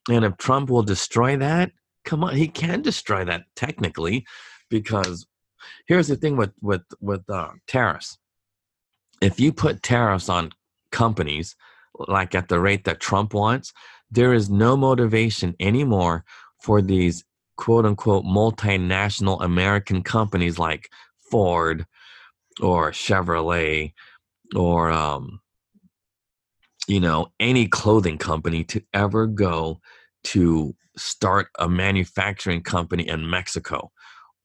D: And if Trump will destroy that, come on, he can destroy that technically, because here's the thing with with with uh, tariffs. If you put tariffs on companies, like at the rate that Trump wants, there is no motivation anymore for these quote unquote multinational American companies like Ford or Chevrolet or um, you know any clothing company to ever go to start a manufacturing company in Mexico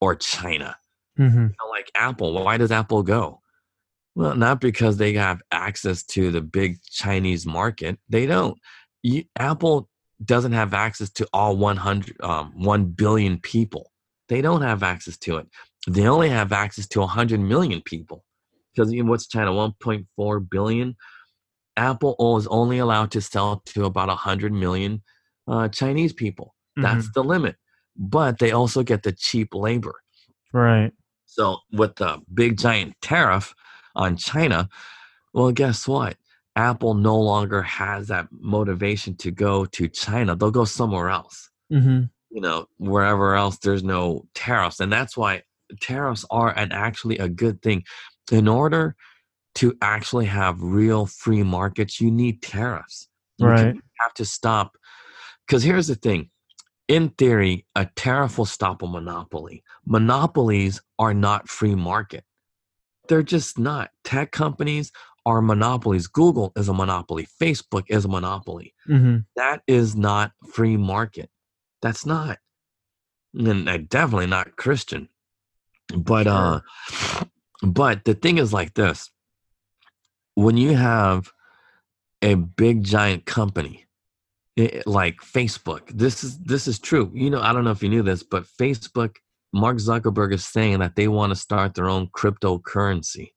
D: or China.
C: Mm-hmm.
D: You know, like Apple, why does Apple go? Well, not because they have access to the big Chinese market. They don't. You, Apple doesn't have access to all 100, um, 1 billion people. They don't have access to it. They only have access to 100 million people. Because know, what's China? 1.4 billion. Apple is only allowed to sell to about 100 million uh, Chinese people. That's the limit. But they also get the cheap labor.
C: Right.
D: So with the big giant tariff on China, well, guess what? Apple no longer has that motivation to go to China. They'll go somewhere else.
C: Mm-hmm.
D: You know, wherever else there's no tariffs, and that's why tariffs are an actually a good thing. In order to actually have real free markets, you need tariffs. You
C: Right.
D: have to stop. Because here's the thing in theory, a tariff will stop a monopoly. Monopolies are not free market, they're just not. Tech companies are monopolies. Google is a monopoly, Facebook is a monopoly.
C: Mm-hmm.
D: That is not free market. That's not. And definitely not Christian. But uh but the thing is like this. When you have a big giant company i- like Facebook, this is this is true. You know, I don't know if you knew this, but Facebook, Mark Zuckerberg is saying that they want to start their own cryptocurrency.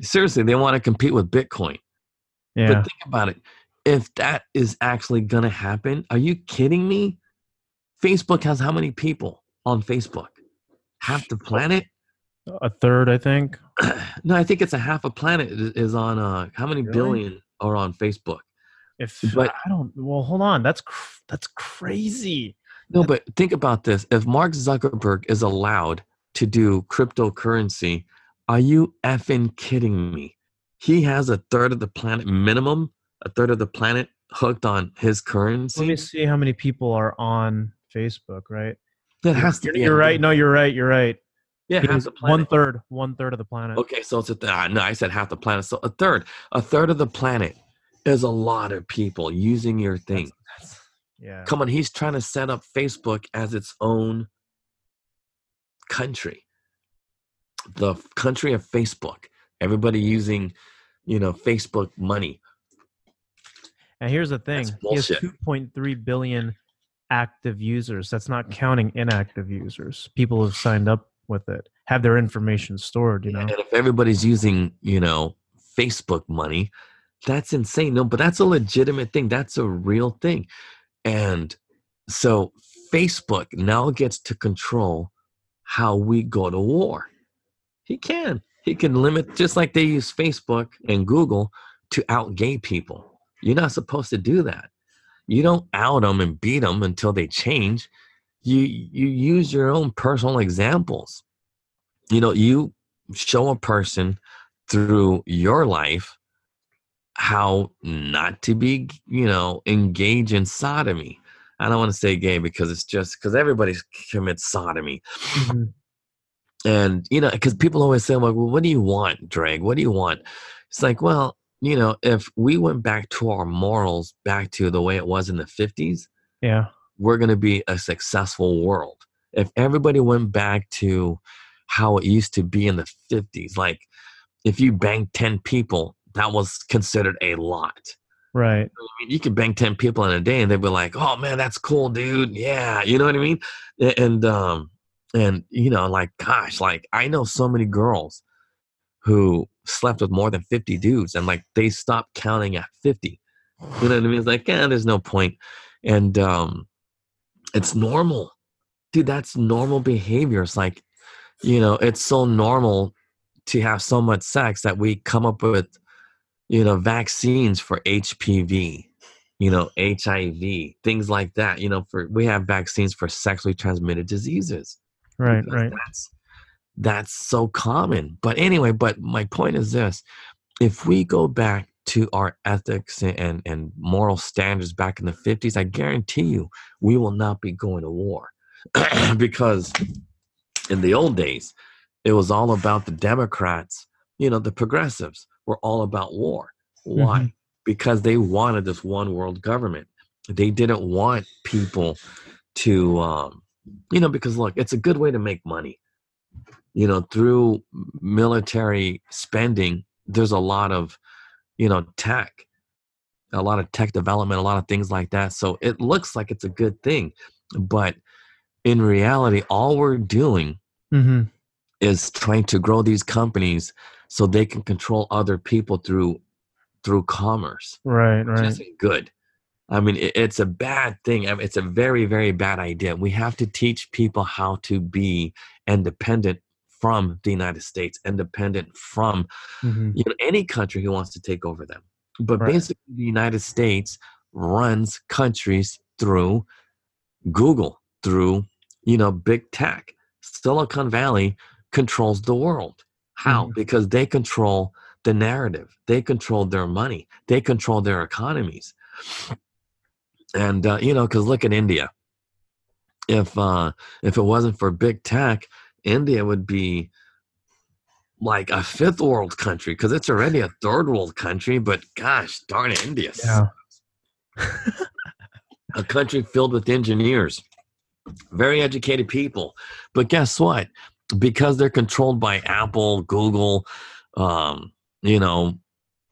D: Seriously, they want to compete with Bitcoin.
C: Yeah.
D: But think about it. If that is actually going to happen, are you kidding me? Facebook has how many people on Facebook? Half the planet?
C: a third, I think.
D: No, I think it's a half a planet is on uh how many
C: Really?
D: billion are on Facebook?
C: If
D: But-
C: I don't, well, hold on. That's cr- that's crazy.
D: No, but think about this. If Mark Zuckerberg is allowed to do cryptocurrency, are you effing kidding me? He has a third of the planet minimum, a third of the planet hooked on his currency.
C: Let me see how many people are on Facebook. Right.
D: That has to
C: You're,
D: be
C: you're right. No, you're right. You're right.
D: Yeah,
C: He
D: half the planet.
C: one third. One third of the planet.
D: Okay, so it's a th- uh, no, I said half the planet. So a third, a third of the planet is a lot of people using your thing.
C: That's- yeah.
D: Come on, he's trying to set up Facebook as its own country. The country of Facebook. Everybody using, you know, Facebook money.
C: And here's the thing: he has 2.3 billion active users. That's not mm-hmm. counting inactive users. People who've signed up with it have their information stored. You know.
D: And if everybody's using, you know, Facebook money, that's insane. No, but that's a legitimate thing. That's a real thing. And so Facebook now gets to control how we go to war. He can. He can limit, just like they use Facebook and Google to out gay people. You're not supposed to do that. You don't out them and beat them until they change. You you use your own personal examples. You know, you show a person through your life how not to be, you know, engage in sodomy. I don't want to say gay because it's just because everybody commits sodomy.
C: Mhm.
D: And, you know, because people always say, like, well, what do you want, Drake? What do you want? It's like, well, you know, if we went back to our morals, back to the way it was in the 50s,
C: Yeah.
D: we're going to be a successful world. If everybody went back to how it used to be in the 50s, like if you banged 10 people, that was considered a lot.
C: Right.
D: I mean, you could bang 10 people in a day and they'd be like, oh man, that's cool, dude. Yeah. You know what I mean? And, um, and you know, like, gosh, like I know so many girls who slept with more than 50 dudes and like they stopped counting at 50. You know what I mean? It's like, yeah, there's no point. And um it's normal. Dude, that's normal behavior. It's like, you know, it's so normal to have so much sex that we come up with, you know, vaccines for HPV, you know, HIV, things like that. You know, for we have vaccines for sexually transmitted diseases.
C: Right, right.
D: That's that's so common. But anyway, but my point is this: if we go back to our ethics and, and, moral standards back in the 50s, I guarantee you we will not be going to war. because in the old days, it was all about the Democrats, you know, the progressives were all about war. Why?
C: Mhm.
D: Because they wanted this one world government. They didn't want people to, um, you know, because look, it's a good way to make money. You know, through military spending, there's a lot of, you know, tech, a lot of tech development, a lot of things like that. So it looks like it's a good thing. But in reality, all we're doing
C: hmm
D: is trying to grow these companies so they can control other people through through commerce
C: Right,
D: which
C: right.
D: isn't good i mean it, it's a bad thing I mean, it's a very very bad idea we have to teach people how to be independent from the united states independent from
C: hmm
D: you know any country who wants to take over them. But
C: Right.
D: basically the united states runs countries through google through you know big tech. Silicon valley controls the world. How?
C: Mhm.
D: because they control the narrative. They control their money. They control their economies. And uh, you know because look at india. If uh if it wasn't for big tech india would be like a fifth world country because it's already a third world country but gosh darn it india
C: Yeah.
D: a country filled with engineers, very educated people. But guess what? Because they're controlled by Apple, Google, um, you know,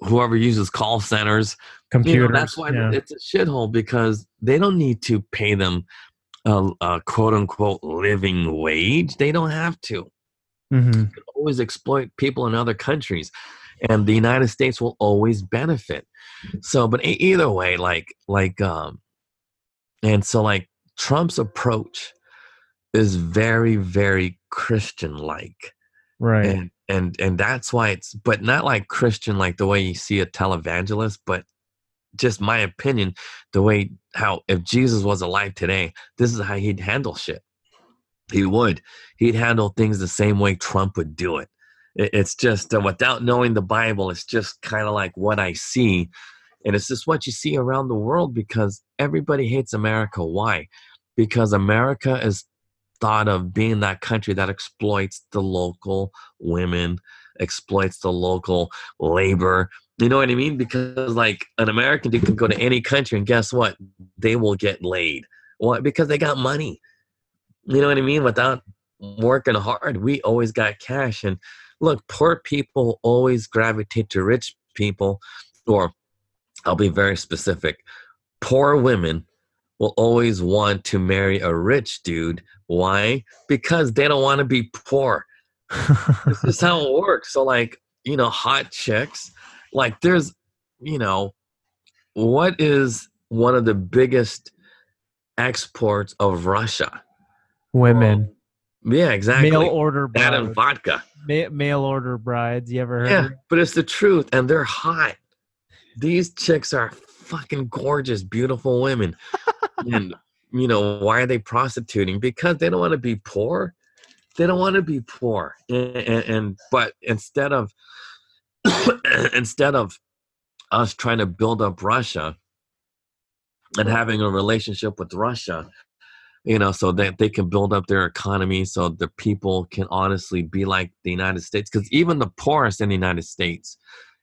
D: whoever uses call centers, you know,
C: Computers.
D: that's why
C: yeah.
D: it's a shithole because they don't need to pay them a, a quote unquote living wage. They don't have to
C: hmm
D: always exploit people in other countries and the united states will always benefit so but either way like like um and so like trump's approach is very very christian like
C: Right.
D: and and and that's why it's but not like christian like the way you see a televangelist but just my opinion the way how if jesus was alive today this is how he'd handle shit. He would. He'd handle things the same way trump would do it. It- it's just uh, without knowing the bible it's just kind of like what i see. And it's just what you see around the world because everybody hates america. Why? Because america is thought of being that country that exploits the local women exploits the local labor you know what i mean? Because like an american dude can go to any country and guess what? They will get laid. Why? Because they got money. You know what i mean? Without working hard we always got cash. And look poor people always gravitate to rich people. Or i'll be very specific. Poor women will always want to marry a rich dude. Why? Because they don't want to be poor. This is how it works. So like, you know, hot chicks, like there's, you know, what is one of the biggest exports of Russia?
C: Women.
D: Um, yeah, exactly.
C: Mail order
D: that and vodka.
C: Ma- mail order brides. You ever heard?
D: Yeah, but it's the truth, and they're hot. These chicks are fucking gorgeous, beautiful women. and you know, why are they prostituting? Because they don't want to be poor. They don't want to be poor. And, and, and but instead of instead of us trying to build up Russia and having a relationship with Russia, you know, so that they can build up their economy so the people can honestly be like the United States. Because even the poorest in the United States,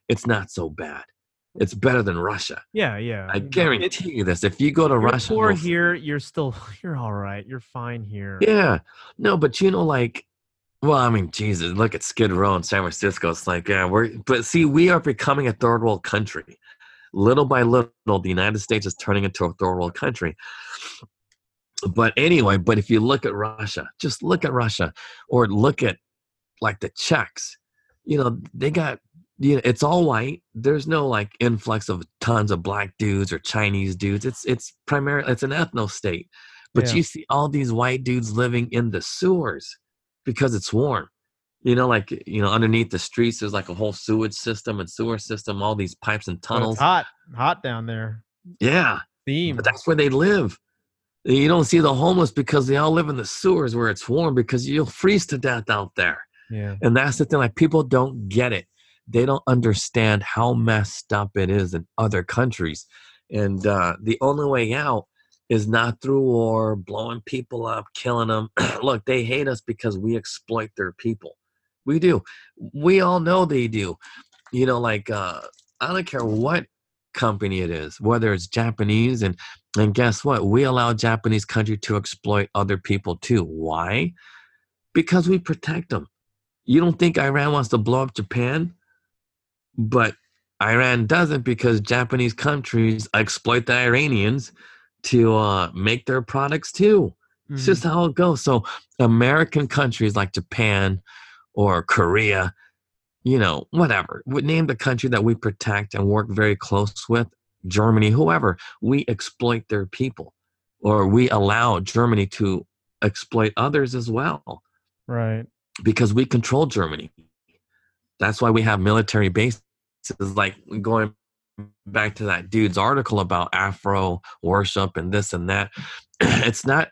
D: it's not so bad. It's better than Russia.
C: Yeah, yeah.
D: I guarantee you this. If you go to
C: You're
D: Russia,
C: poor here. You're still. You're all right. You're fine here.
D: Yeah. No, but you know, like, well, I mean, Jesus, look at Skid Row in San Francisco. It's like, yeah, we're, but see, we are becoming a third world country. Little by little, the United States is turning into a third world country. But anyway, but if you look at Russia, just look at Russia or look at like the Czechs, you know, they got, you know, it's all white. There's no like influx of tons of black dudes or Chinese dudes. It's, it's primarily, it's an ethno state. But
C: Yeah.
D: you see all these white dudes living in the sewers because it's warm. You know, like you know, underneath the streets, there's like a whole sewage system and sewer system, all these pipes and tunnels.
C: It's hot, hot down there.
D: Yeah,
C: Theme.
D: but that's where they live. You don't see the homeless because they all live in the sewers where it's warm because you'll freeze to death out there.
C: yeah.
D: And that's the thing, like people don't get it. They don't understand how messed up it is in other countries. And uh, the only way out is not through war, blowing people up, killing them. Look, they hate us because we exploit their people. We do. We all know they do. You know, like uh, I don't care what company it is, whether it's Japanese and and guess what? We allow Japanese country to exploit other people too. Why? Because we protect them. You don't think Iran wants to blow up Japan? But Iran doesn't because Japanese countries exploit the Iranians to uh, make their products too. It's just how it goes. So American countries like Japan or Korea, you know, whatever, would name the country that we protect and work very close with, Germany, whoever, we exploit their people or we allow Germany to exploit others as well
C: right.
D: because we control Germany. That's why we have military bases. Like going back to that dude's article about Afro worship and this and that. It's not.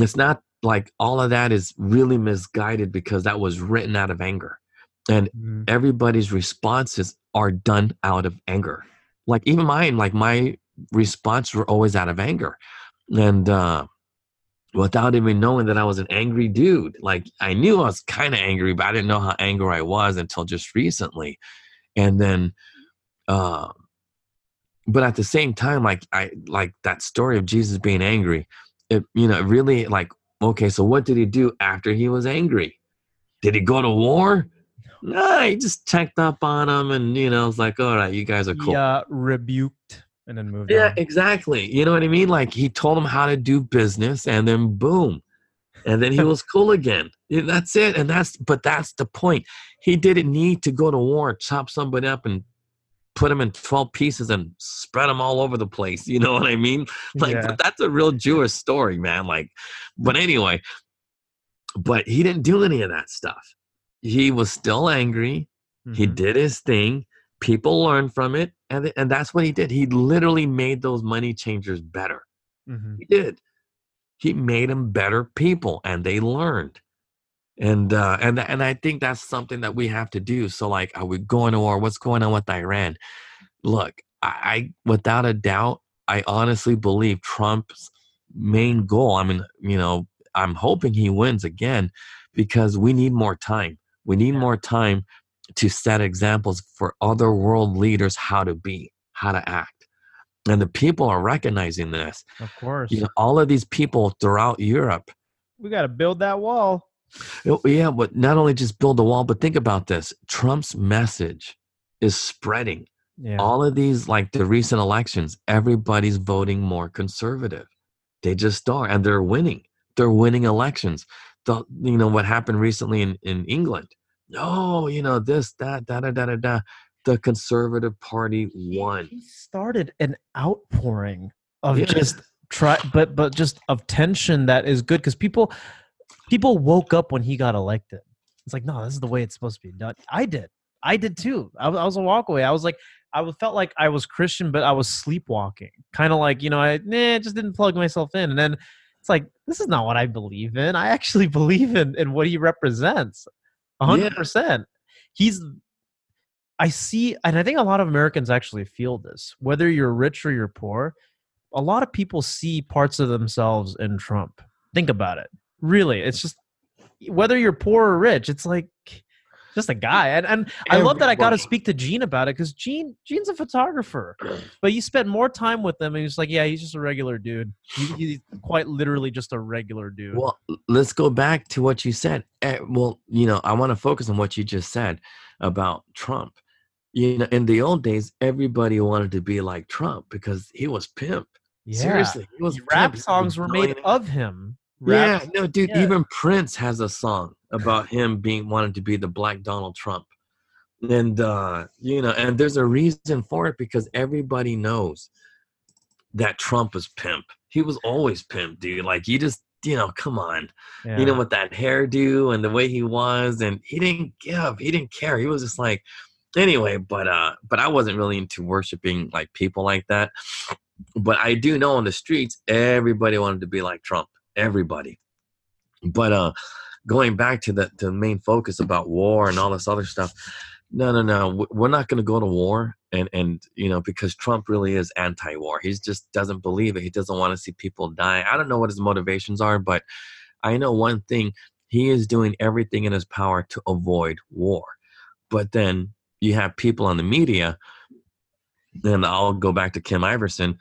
D: It's not like all of that is really misguided because that was written out of anger, and
C: Mhm.
D: everybody's responses are done out of anger. Like even mine, like my response were always out of anger, and. uh without even knowing that I was an angry dude. Like I knew I was kind of angry, but I didn't know how angry I was until just recently. And then, uh, but at the same time, like I like that story of Jesus being angry. It you know really like okay. So what did he do after he was angry? Did he go to war? No, he just checked up on him, and you know, was like, all right, you guys are cool.
C: Yeah, rebuked and then moved
D: Yeah,
C: on.
D: exactly. You know what I mean? Like he told him how to do business, and then boom, and then he was cool again. Yeah, That's it, and that's but that's the point. He didn't need to go to war, chop somebody up, and put them in twelve pieces and spread them all over the place. You know what I mean? Like
C: Yeah.
D: but that's a real Jewish story, man. Like, but anyway, but he didn't do any of that stuff. He was still angry. He
C: Mhm.
D: did his thing. People learned from it, and and that's what he did. He literally made those money changers better.
C: Mhm.
D: He did. He made them better people, and they learned. And uh, and and I think that's something that we have to do. So, like, are we going to war? What's going on with Iran? Look, I, I without a doubt, I honestly believe Trump's main goal. I mean, you know, I'm hoping he wins again because we need more time. We need more time to set examples for other world leaders how to be, how to act. And the people are recognizing this.
C: Of course.
D: You know, all of these people throughout Europe.
C: we got to build that wall.
D: Oh, Yeah, but not only just build a wall, but think about this. Trump's message is spreading.
C: Yeah.
D: All of these, like the recent elections, everybody's voting more conservative. They just are, and they're winning. They're winning elections. The you know what happened recently in, in England. Oh, you know, this, that, da da da da da. The conservative party won.
C: he started an outpouring of
D: Yeah.
C: just try but but just of tension that is good because people people woke up when he got elected. It's like no this is the way it's supposed to be done. I did. I did too. I, was- I was a walkaway. I was like i felt like i was christian but i was sleepwalking. Kind of like you know i nah, just didn't plug myself in. And then it's like this is not what i believe in. I actually believe in in what he represents. A 100% he's I see, and I think a lot of Americans actually feel this. Whether you're rich or you're poor, a lot of people see parts of themselves in Trump. Think about it. Really, it's just whether you're poor or rich, it's like just a guy. And and I love that I got to speak to Gene about it because Gene Gene's a photographer, but you spent more time with him, and he's like, yeah, he's just a regular dude. He, he's quite literally just a regular dude.
D: Well, let's go back to what you said. Eh, Well, you know, I want to focus on what you just said about Trump. You know, in the old days, everybody wanted to be like Trump because he was pimp.
C: yeah.
D: Seriously, he was
C: rap
D: pimp. He was
C: songs were made of him.
D: Yeah, no, dude.
C: yeah.
D: Even Prince has a song about him being wanting to be the Black Donald Trump, and uh, you know, and there's a reason for it because everybody knows that Trump was pimp. He was always pimp, dude. Like you just you know, come on,
C: Yeah.
D: you know, with that hairdo and the way he was, and he didn't give, he didn't care. He was just like, anyway. But uh, but I wasn't really into worshiping like people like that. But I do know on the streets, everybody wanted to be like Trump. Everybody. But uh, going back to the the main focus about war and all this other stuff. No, no, no. We're not going to go to war, and and you know because Trump really is anti-war. He just doesn't believe it. He doesn't want to see people die. I don't know what his motivations are, but I know one thing: he is doing everything in his power to avoid war. But then you have people on the media, and I'll go back to Kim Iversen.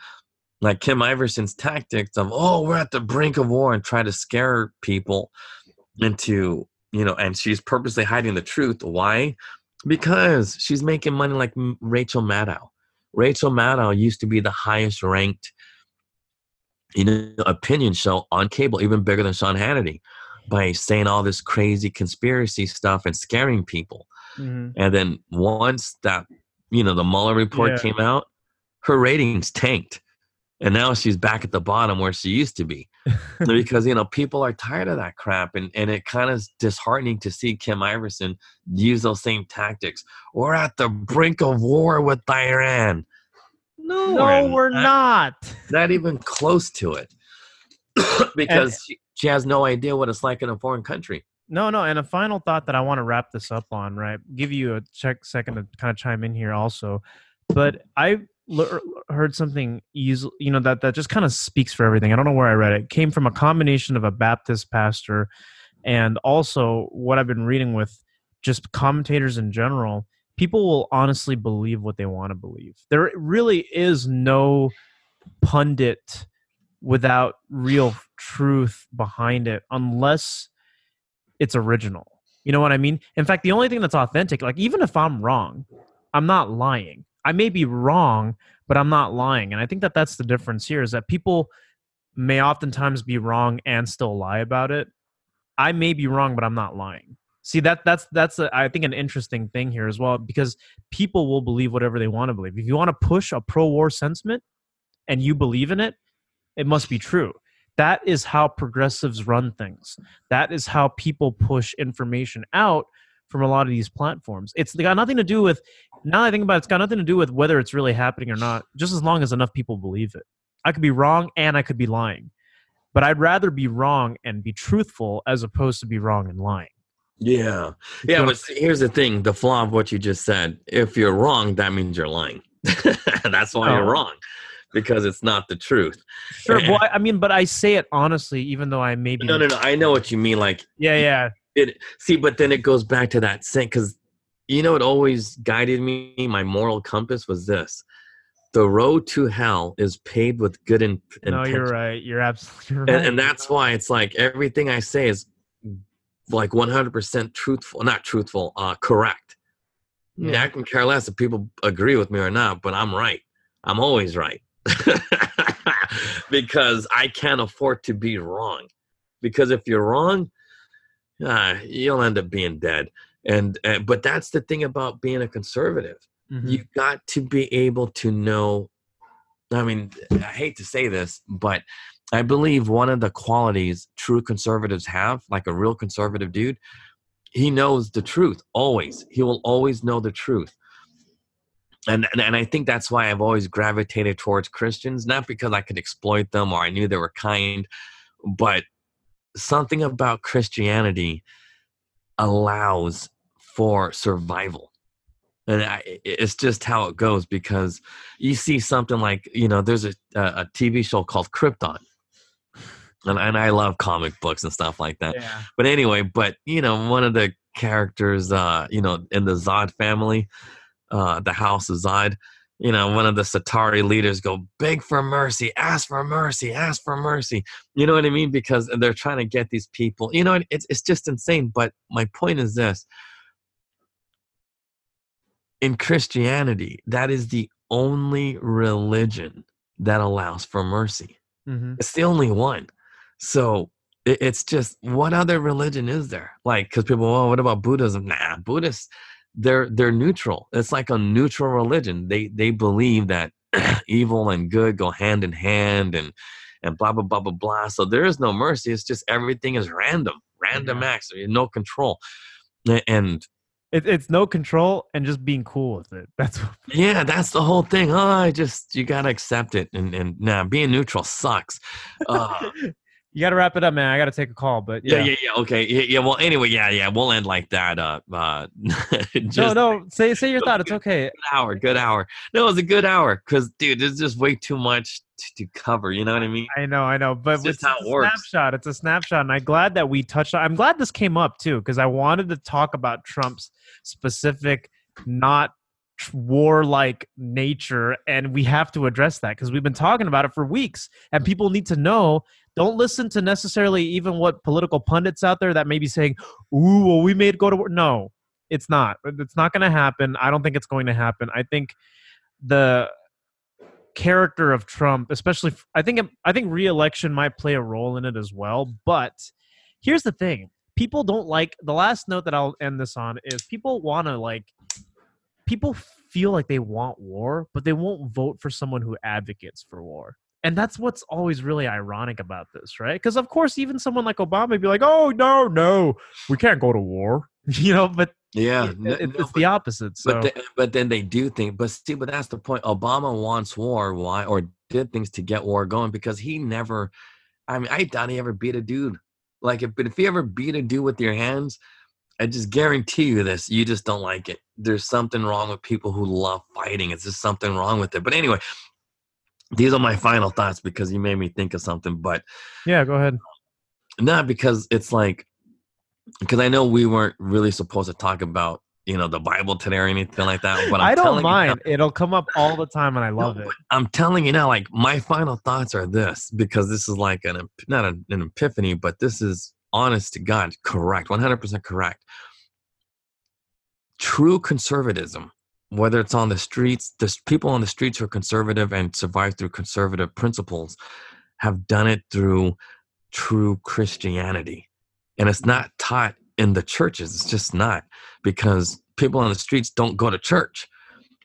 D: Like Kim Iversen's tactics of, oh, we're at the brink of war, and try to scare people into, you know, and she's purposely hiding the truth. Why? Because she's making money like Rachel Maddow. Rachel Maddow used to be the highest ranked, you know, opinion show on cable, even bigger than Sean Hannity, by saying all this crazy conspiracy stuff and scaring people.
C: Mhm.
D: And then once that, you know, the Mueller report
C: Yeah.
D: came out, her ratings tanked. And now she's back at the bottom where she used to be. because, you know, people are tired of that crap. And, and it kind of is disheartening to see Kim Iversen use those same tactics. We're at the brink of war with Iran. No,
C: No, we're not.
D: Not even close to it. because she, she has no idea what it's like in a foreign country.
C: No, no. And a final thought that I want to wrap this up on, right? Give you a check second to kind of chime in here also. But I heard something easy, you know, that that just kind of speaks for everything. I don't know where I read it. it. Came from a combination of a Baptist pastor and also what I've been reading with just commentators in general. People will honestly believe what they want to believe. There really is no pundit without real truth behind it unless it's original. You know what I mean? In fact, the only thing that's authentic, like even if I'm wrong, I'm not lying. I may be wrong, but I'm not lying. And I think that that's the difference here is that people may oftentimes be wrong and still lie about it. I may be wrong, but I'm not lying. See that that's that's a, I think an interesting thing here as well because people will believe whatever they want to believe. If you want to push a pro-war sentiment and you believe in it, it must be true. That is how progressives run things. That is how people push information out from a lot of these platforms. It's got nothing to do with now that I think about it, it's got nothing to do with whether it's really happening or not, just as long as enough people believe it. I could be wrong and I could be lying. But I'd rather be wrong and be truthful as opposed to be wrong and lying.
D: Yeah. Yeah, but see, here's the thing the flaw of what you just said. If you're wrong, that means you're lying. That's why
C: Oh.
D: you're wrong, because it's not the truth.
C: Sure, well, I mean, but I say it honestly, even though I may be.
D: No, no, no. I know what you mean. Like,
C: Yeah, yeah.
D: it, see, but then it goes back to that saying, because you know, it always guided me. My moral compass was this the road to hell is paved with good in,
C: No,
D: intentions.
C: you're right. You're absolutely right.
D: and, and that's why it's like everything I say is like 100% truthful, not truthful, uh, correct. Yeah.
C: Yeah.
D: I can care less if people agree with me or not, but I'm right. I'm always right because I can't afford to be wrong. Because if you're wrong, uh, you'll end up being dead. And uh, but that's the thing about being a conservative.
C: Mhm.
D: you got to be able to know i mean i hate to say this but i believe one of the qualities true conservatives have like a real conservative dude he knows the truth always. He will always know the truth. And, and and i think that's why i've always gravitated towards christians not because i could exploit them or i knew they were kind but something about christianity allows for survival and I, it's just how it goes because you see something like you know there's a a TV show called Krypton, and and I love comic books and stuff like that.
C: Yeah.
D: But anyway, but you know one of the characters, uh, you know, in the Zod family, uh, the House of Zod, you know, one of the Sagitari leaders go beg for mercy, ask for mercy, ask for mercy. You know what I mean? Because they're trying to get these people. You know, it's it's just insane. But my point is this in Christianity, that is the only religion that allows for mercy.
C: Mhm.
D: It's the only one. So it, it's just what other religion is there? Like, because people, well, what about Buddhism? Nah, Buddhists, they're they're neutral. It's like a neutral religion. They they believe that evil and good go hand in hand, and and blah blah blah blah blah. So there is no mercy. It's just everything is random, random
C: Yeah.
D: acts, no control. And
C: It, it's no control and just being cool with it. That's what,
D: yeah, that's the whole thing. Oh, I just you gotta accept it, and and nah, being neutral sucks. Uh,
C: you got to wrap it up, man. I got to take a call, but
D: yeah,
C: yeah.
D: yeah, yeah. Okay, yeah, yeah. Well, anyway, yeah, yeah. We'll end like that. Uh, uh, just
C: no, no. Say say your thought. It's okay.
D: good hour, good hour. No, it was a good hour because, dude, there's just way too much to, cover. You know what I mean?
C: I know, I know, but
D: It's
C: it's, a
D: works.
C: snapshot. It's a snapshot, and I'm glad that we touched on. I'm glad this came up too because I wanted to talk about Trump's specific, not warlike nature, and we have to address that because we've been talking about it for weeks, and people need to know. Don't listen to necessarily even what political pundits out there that may be saying, "Ooh, well, we made go to war." No, it's not. It's not going to happen. I don't think it's going to happen. I think the character of Trump, especially I think I think re-election might play a role in it as well. But here's the thing: people don't like the last note that I'll end this on is people want to like people feel like they want war, but they won't vote for someone who advocates for war. And that's what's always really ironic about this, right? Because of course, even someone like Obama would be like, "Oh no, no, we can't go to war," you know. But
D: Yeah,
C: it-
D: no-
C: it-
D: no,
C: it's the opposite. So
D: But the, but then they do think. But see, but that's the point. Obama wants war. Why or did things to get war going because he never. I mean, I doubt he ever beat a dude. Like, if but if he ever beat a dude with your hands, I just guarantee you this: you just don't like it. There's something wrong with people who love fighting. It's just something wrong with it. But anyway, these are my final thoughts because you made me think of something. But
C: yeah, go ahead.
D: not because it's like because I know we weren't really supposed to talk about you know the Bible today or anything like that. But I'm
C: I don't
D: telling you now-
C: mind. It'll come up all the time, and I love
D: No,
C: it.
D: I'm telling you now, like my final thoughts are this because this is like an not an, an epiphany, but this is honest to God, correct, 100% correct. True conservatism, whether it's on the streets, the people on the streets who are conservative and survive through conservative principles, have done it through true Christianity, and it's not taught in the churches. It's just not because people on the streets don't go to church.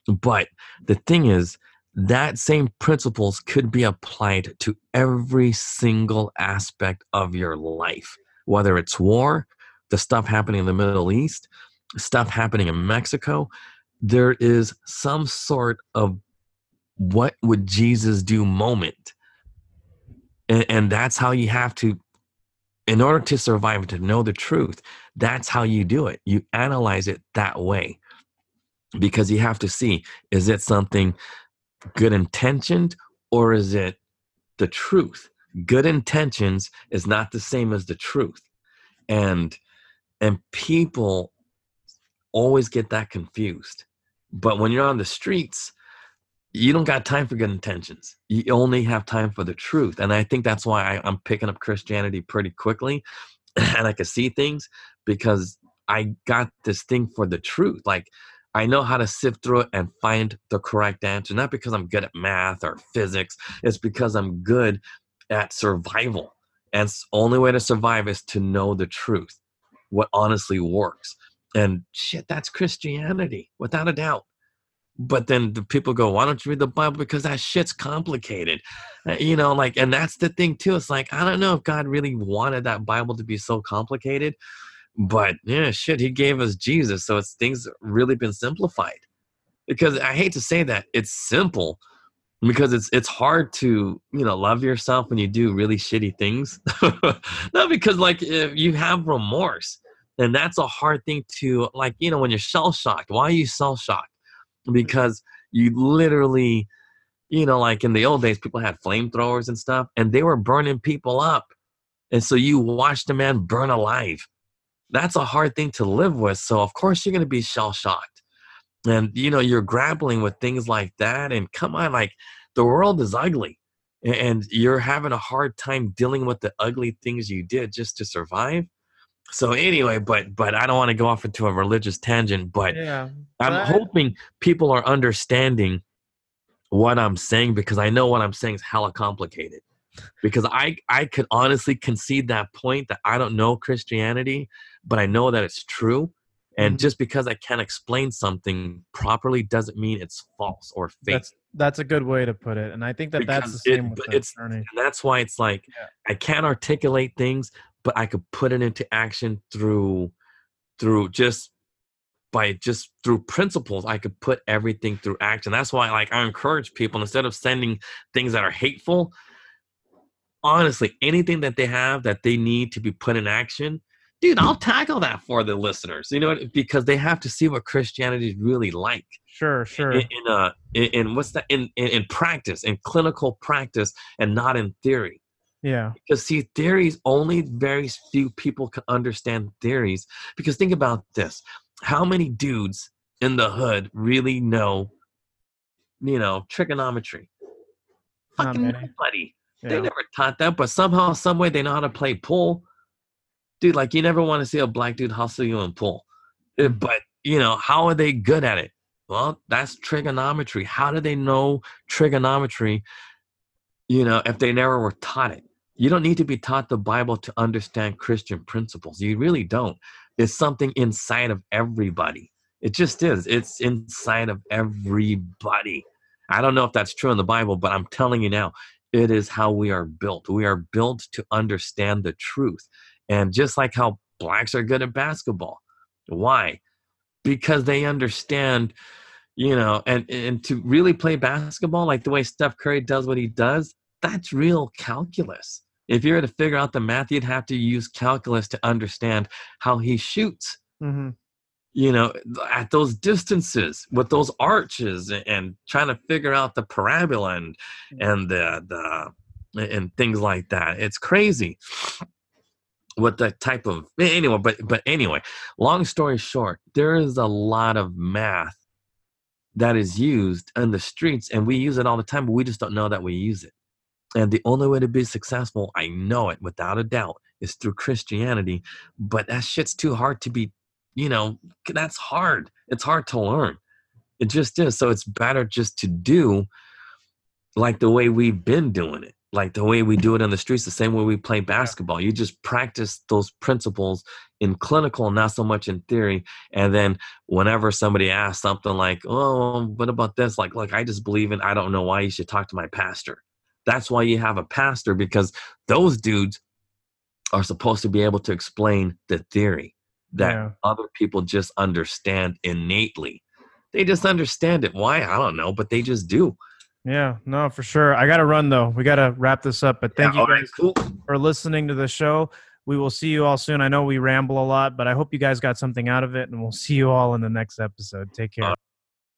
D: But the thing is, that same principles could be applied to every single aspect of your life, whether it's war, the stuff happening in the Middle East, stuff happening in Mexico. There is some sort of what would Jesus do moment. And, and that's how you have to, in order to survive, to know the truth, that's how you do it. You analyze it that way. Because you have to see is it something good intentioned or is it the truth? Good intentions is not the same as the truth. And and people always get that confused. But when you're on the streets you don't got time for good intentions you only have time for the truth and i think that's why I, i'm picking up christianity pretty quickly and i can see things because i got this thing for the truth like I know how to sift through it and find the correct answer. Not because I'm good at math or physics, it's because I'm good at survival. And only way to survive is to know the truth, what honestly works. And shit, that's Christianity, without a doubt. But then the people go, why don't you read the Bible? Because that shit's complicated. Uh, You know, like, and that's the thing too. It's like, I don't know if God really wanted that Bible to be so complicated but yeah shit he gave us jesus so it's things really been simplified because i hate to say that it's simple because it's it's hard to you know love yourself when you do really shitty things not because like if you have remorse and that's a hard thing to like you know when you're shell shocked why are you shell shocked because you literally you know like in the old days people had flamethrowers and stuff and they were burning people up and so you watched a man burn alive that's a hard thing to live with. So of course you're going to be shell shocked. And you know, you're grappling with things like that and come on like the world is ugly and you're having a hard time dealing with the ugly things you did just to survive. So anyway, but but I don't want to go off into a religious tangent, but
C: Yeah.
D: I'm
C: But-
D: hoping people are understanding what I'm saying because I know what I'm saying is hella complicated. Because I I could honestly concede that point that I don't know Christianity, but I know that it's true. And
C: Mhm.
D: just because I can't explain something properly doesn't mean it's false or fake.
C: That's That's a good way to put it, and I think that that's
D: Because
C: the
D: it-
C: same with
D: but it's-
C: journey.
D: And that's why it's like
C: Yeah.
D: I can't articulate things, but I could put it into action through through just by just through principles. I could put everything through action. That's why like I encourage people instead of sending things that are hateful, honestly, anything that they have that they need to be put in action, dude, I'll tackle that for the listeners. You know, what? because they have to see what Christianity is really like
C: Sure, sure.
D: in, in uh in, in what's that in, in in practice in clinical practice and not in theory
C: yeah.
D: because see theories only very few people can understand theories. Because think about this. How many dudes in the hood really know you know trigonometry?
C: Not
D: fucking
C: many.
D: nobody.
C: Yeah.
D: they never taught that but somehow some way they know how to play pool. Dude like you never want to see a black dude hustle you in pool. Uh, but you know how are they good at it? Well that's trigonometry. How do they know trigonometry you know if they never were taught it you don't need to be taught the bible to understand christian principles. You really don't. It's something inside of everybody. It just is. It's inside of everybody. I don't know if that's true in the bible but i'm telling you now it is how we are built. We are built to understand the truth. And just like how blacks are good at basketball. Why? Because they understand you know and and to really play basketball like the way steph curry does what he does that's real calculus if you were to figure out the math you'd have to use calculus to understand how he shoots
C: hmm
D: you know at those distances with those arches and, and trying to figure out the parabola and and the the and things like that. It's crazy what the type of anyway but but anyway long story short there is a lot of math that is used in the streets and we use it all the time but we just don't know that we use it and the only way to be successful i know it without a doubt is through christianity but that shit's too hard to be you know that's hard. It's hard to learn. It just is. So it's better just to do like the way we've been doing it. Like the way we do it on the streets the same way we play basketball. You just practice those principles in clinical not so much in theory. And then whenever somebody asks something like oh what about this? Like look i just believe in i don't know why you should talk to my pastor that's why you have a pastor because those dudes are supposed to be able to explain the theory that
C: Yeah.
D: other people just understand innately they just understand it why i don't know but they just do
C: Yeah, no, for sure. I got to run though. We got to wrap this up. But thank
D: Yeah,
C: you
D: all right,
C: guys
D: cool
C: for listening to the show. We will see you all soon. I know we ramble a lot, but I hope you guys got something out of it, and we'll see you all in the next episode. Take care.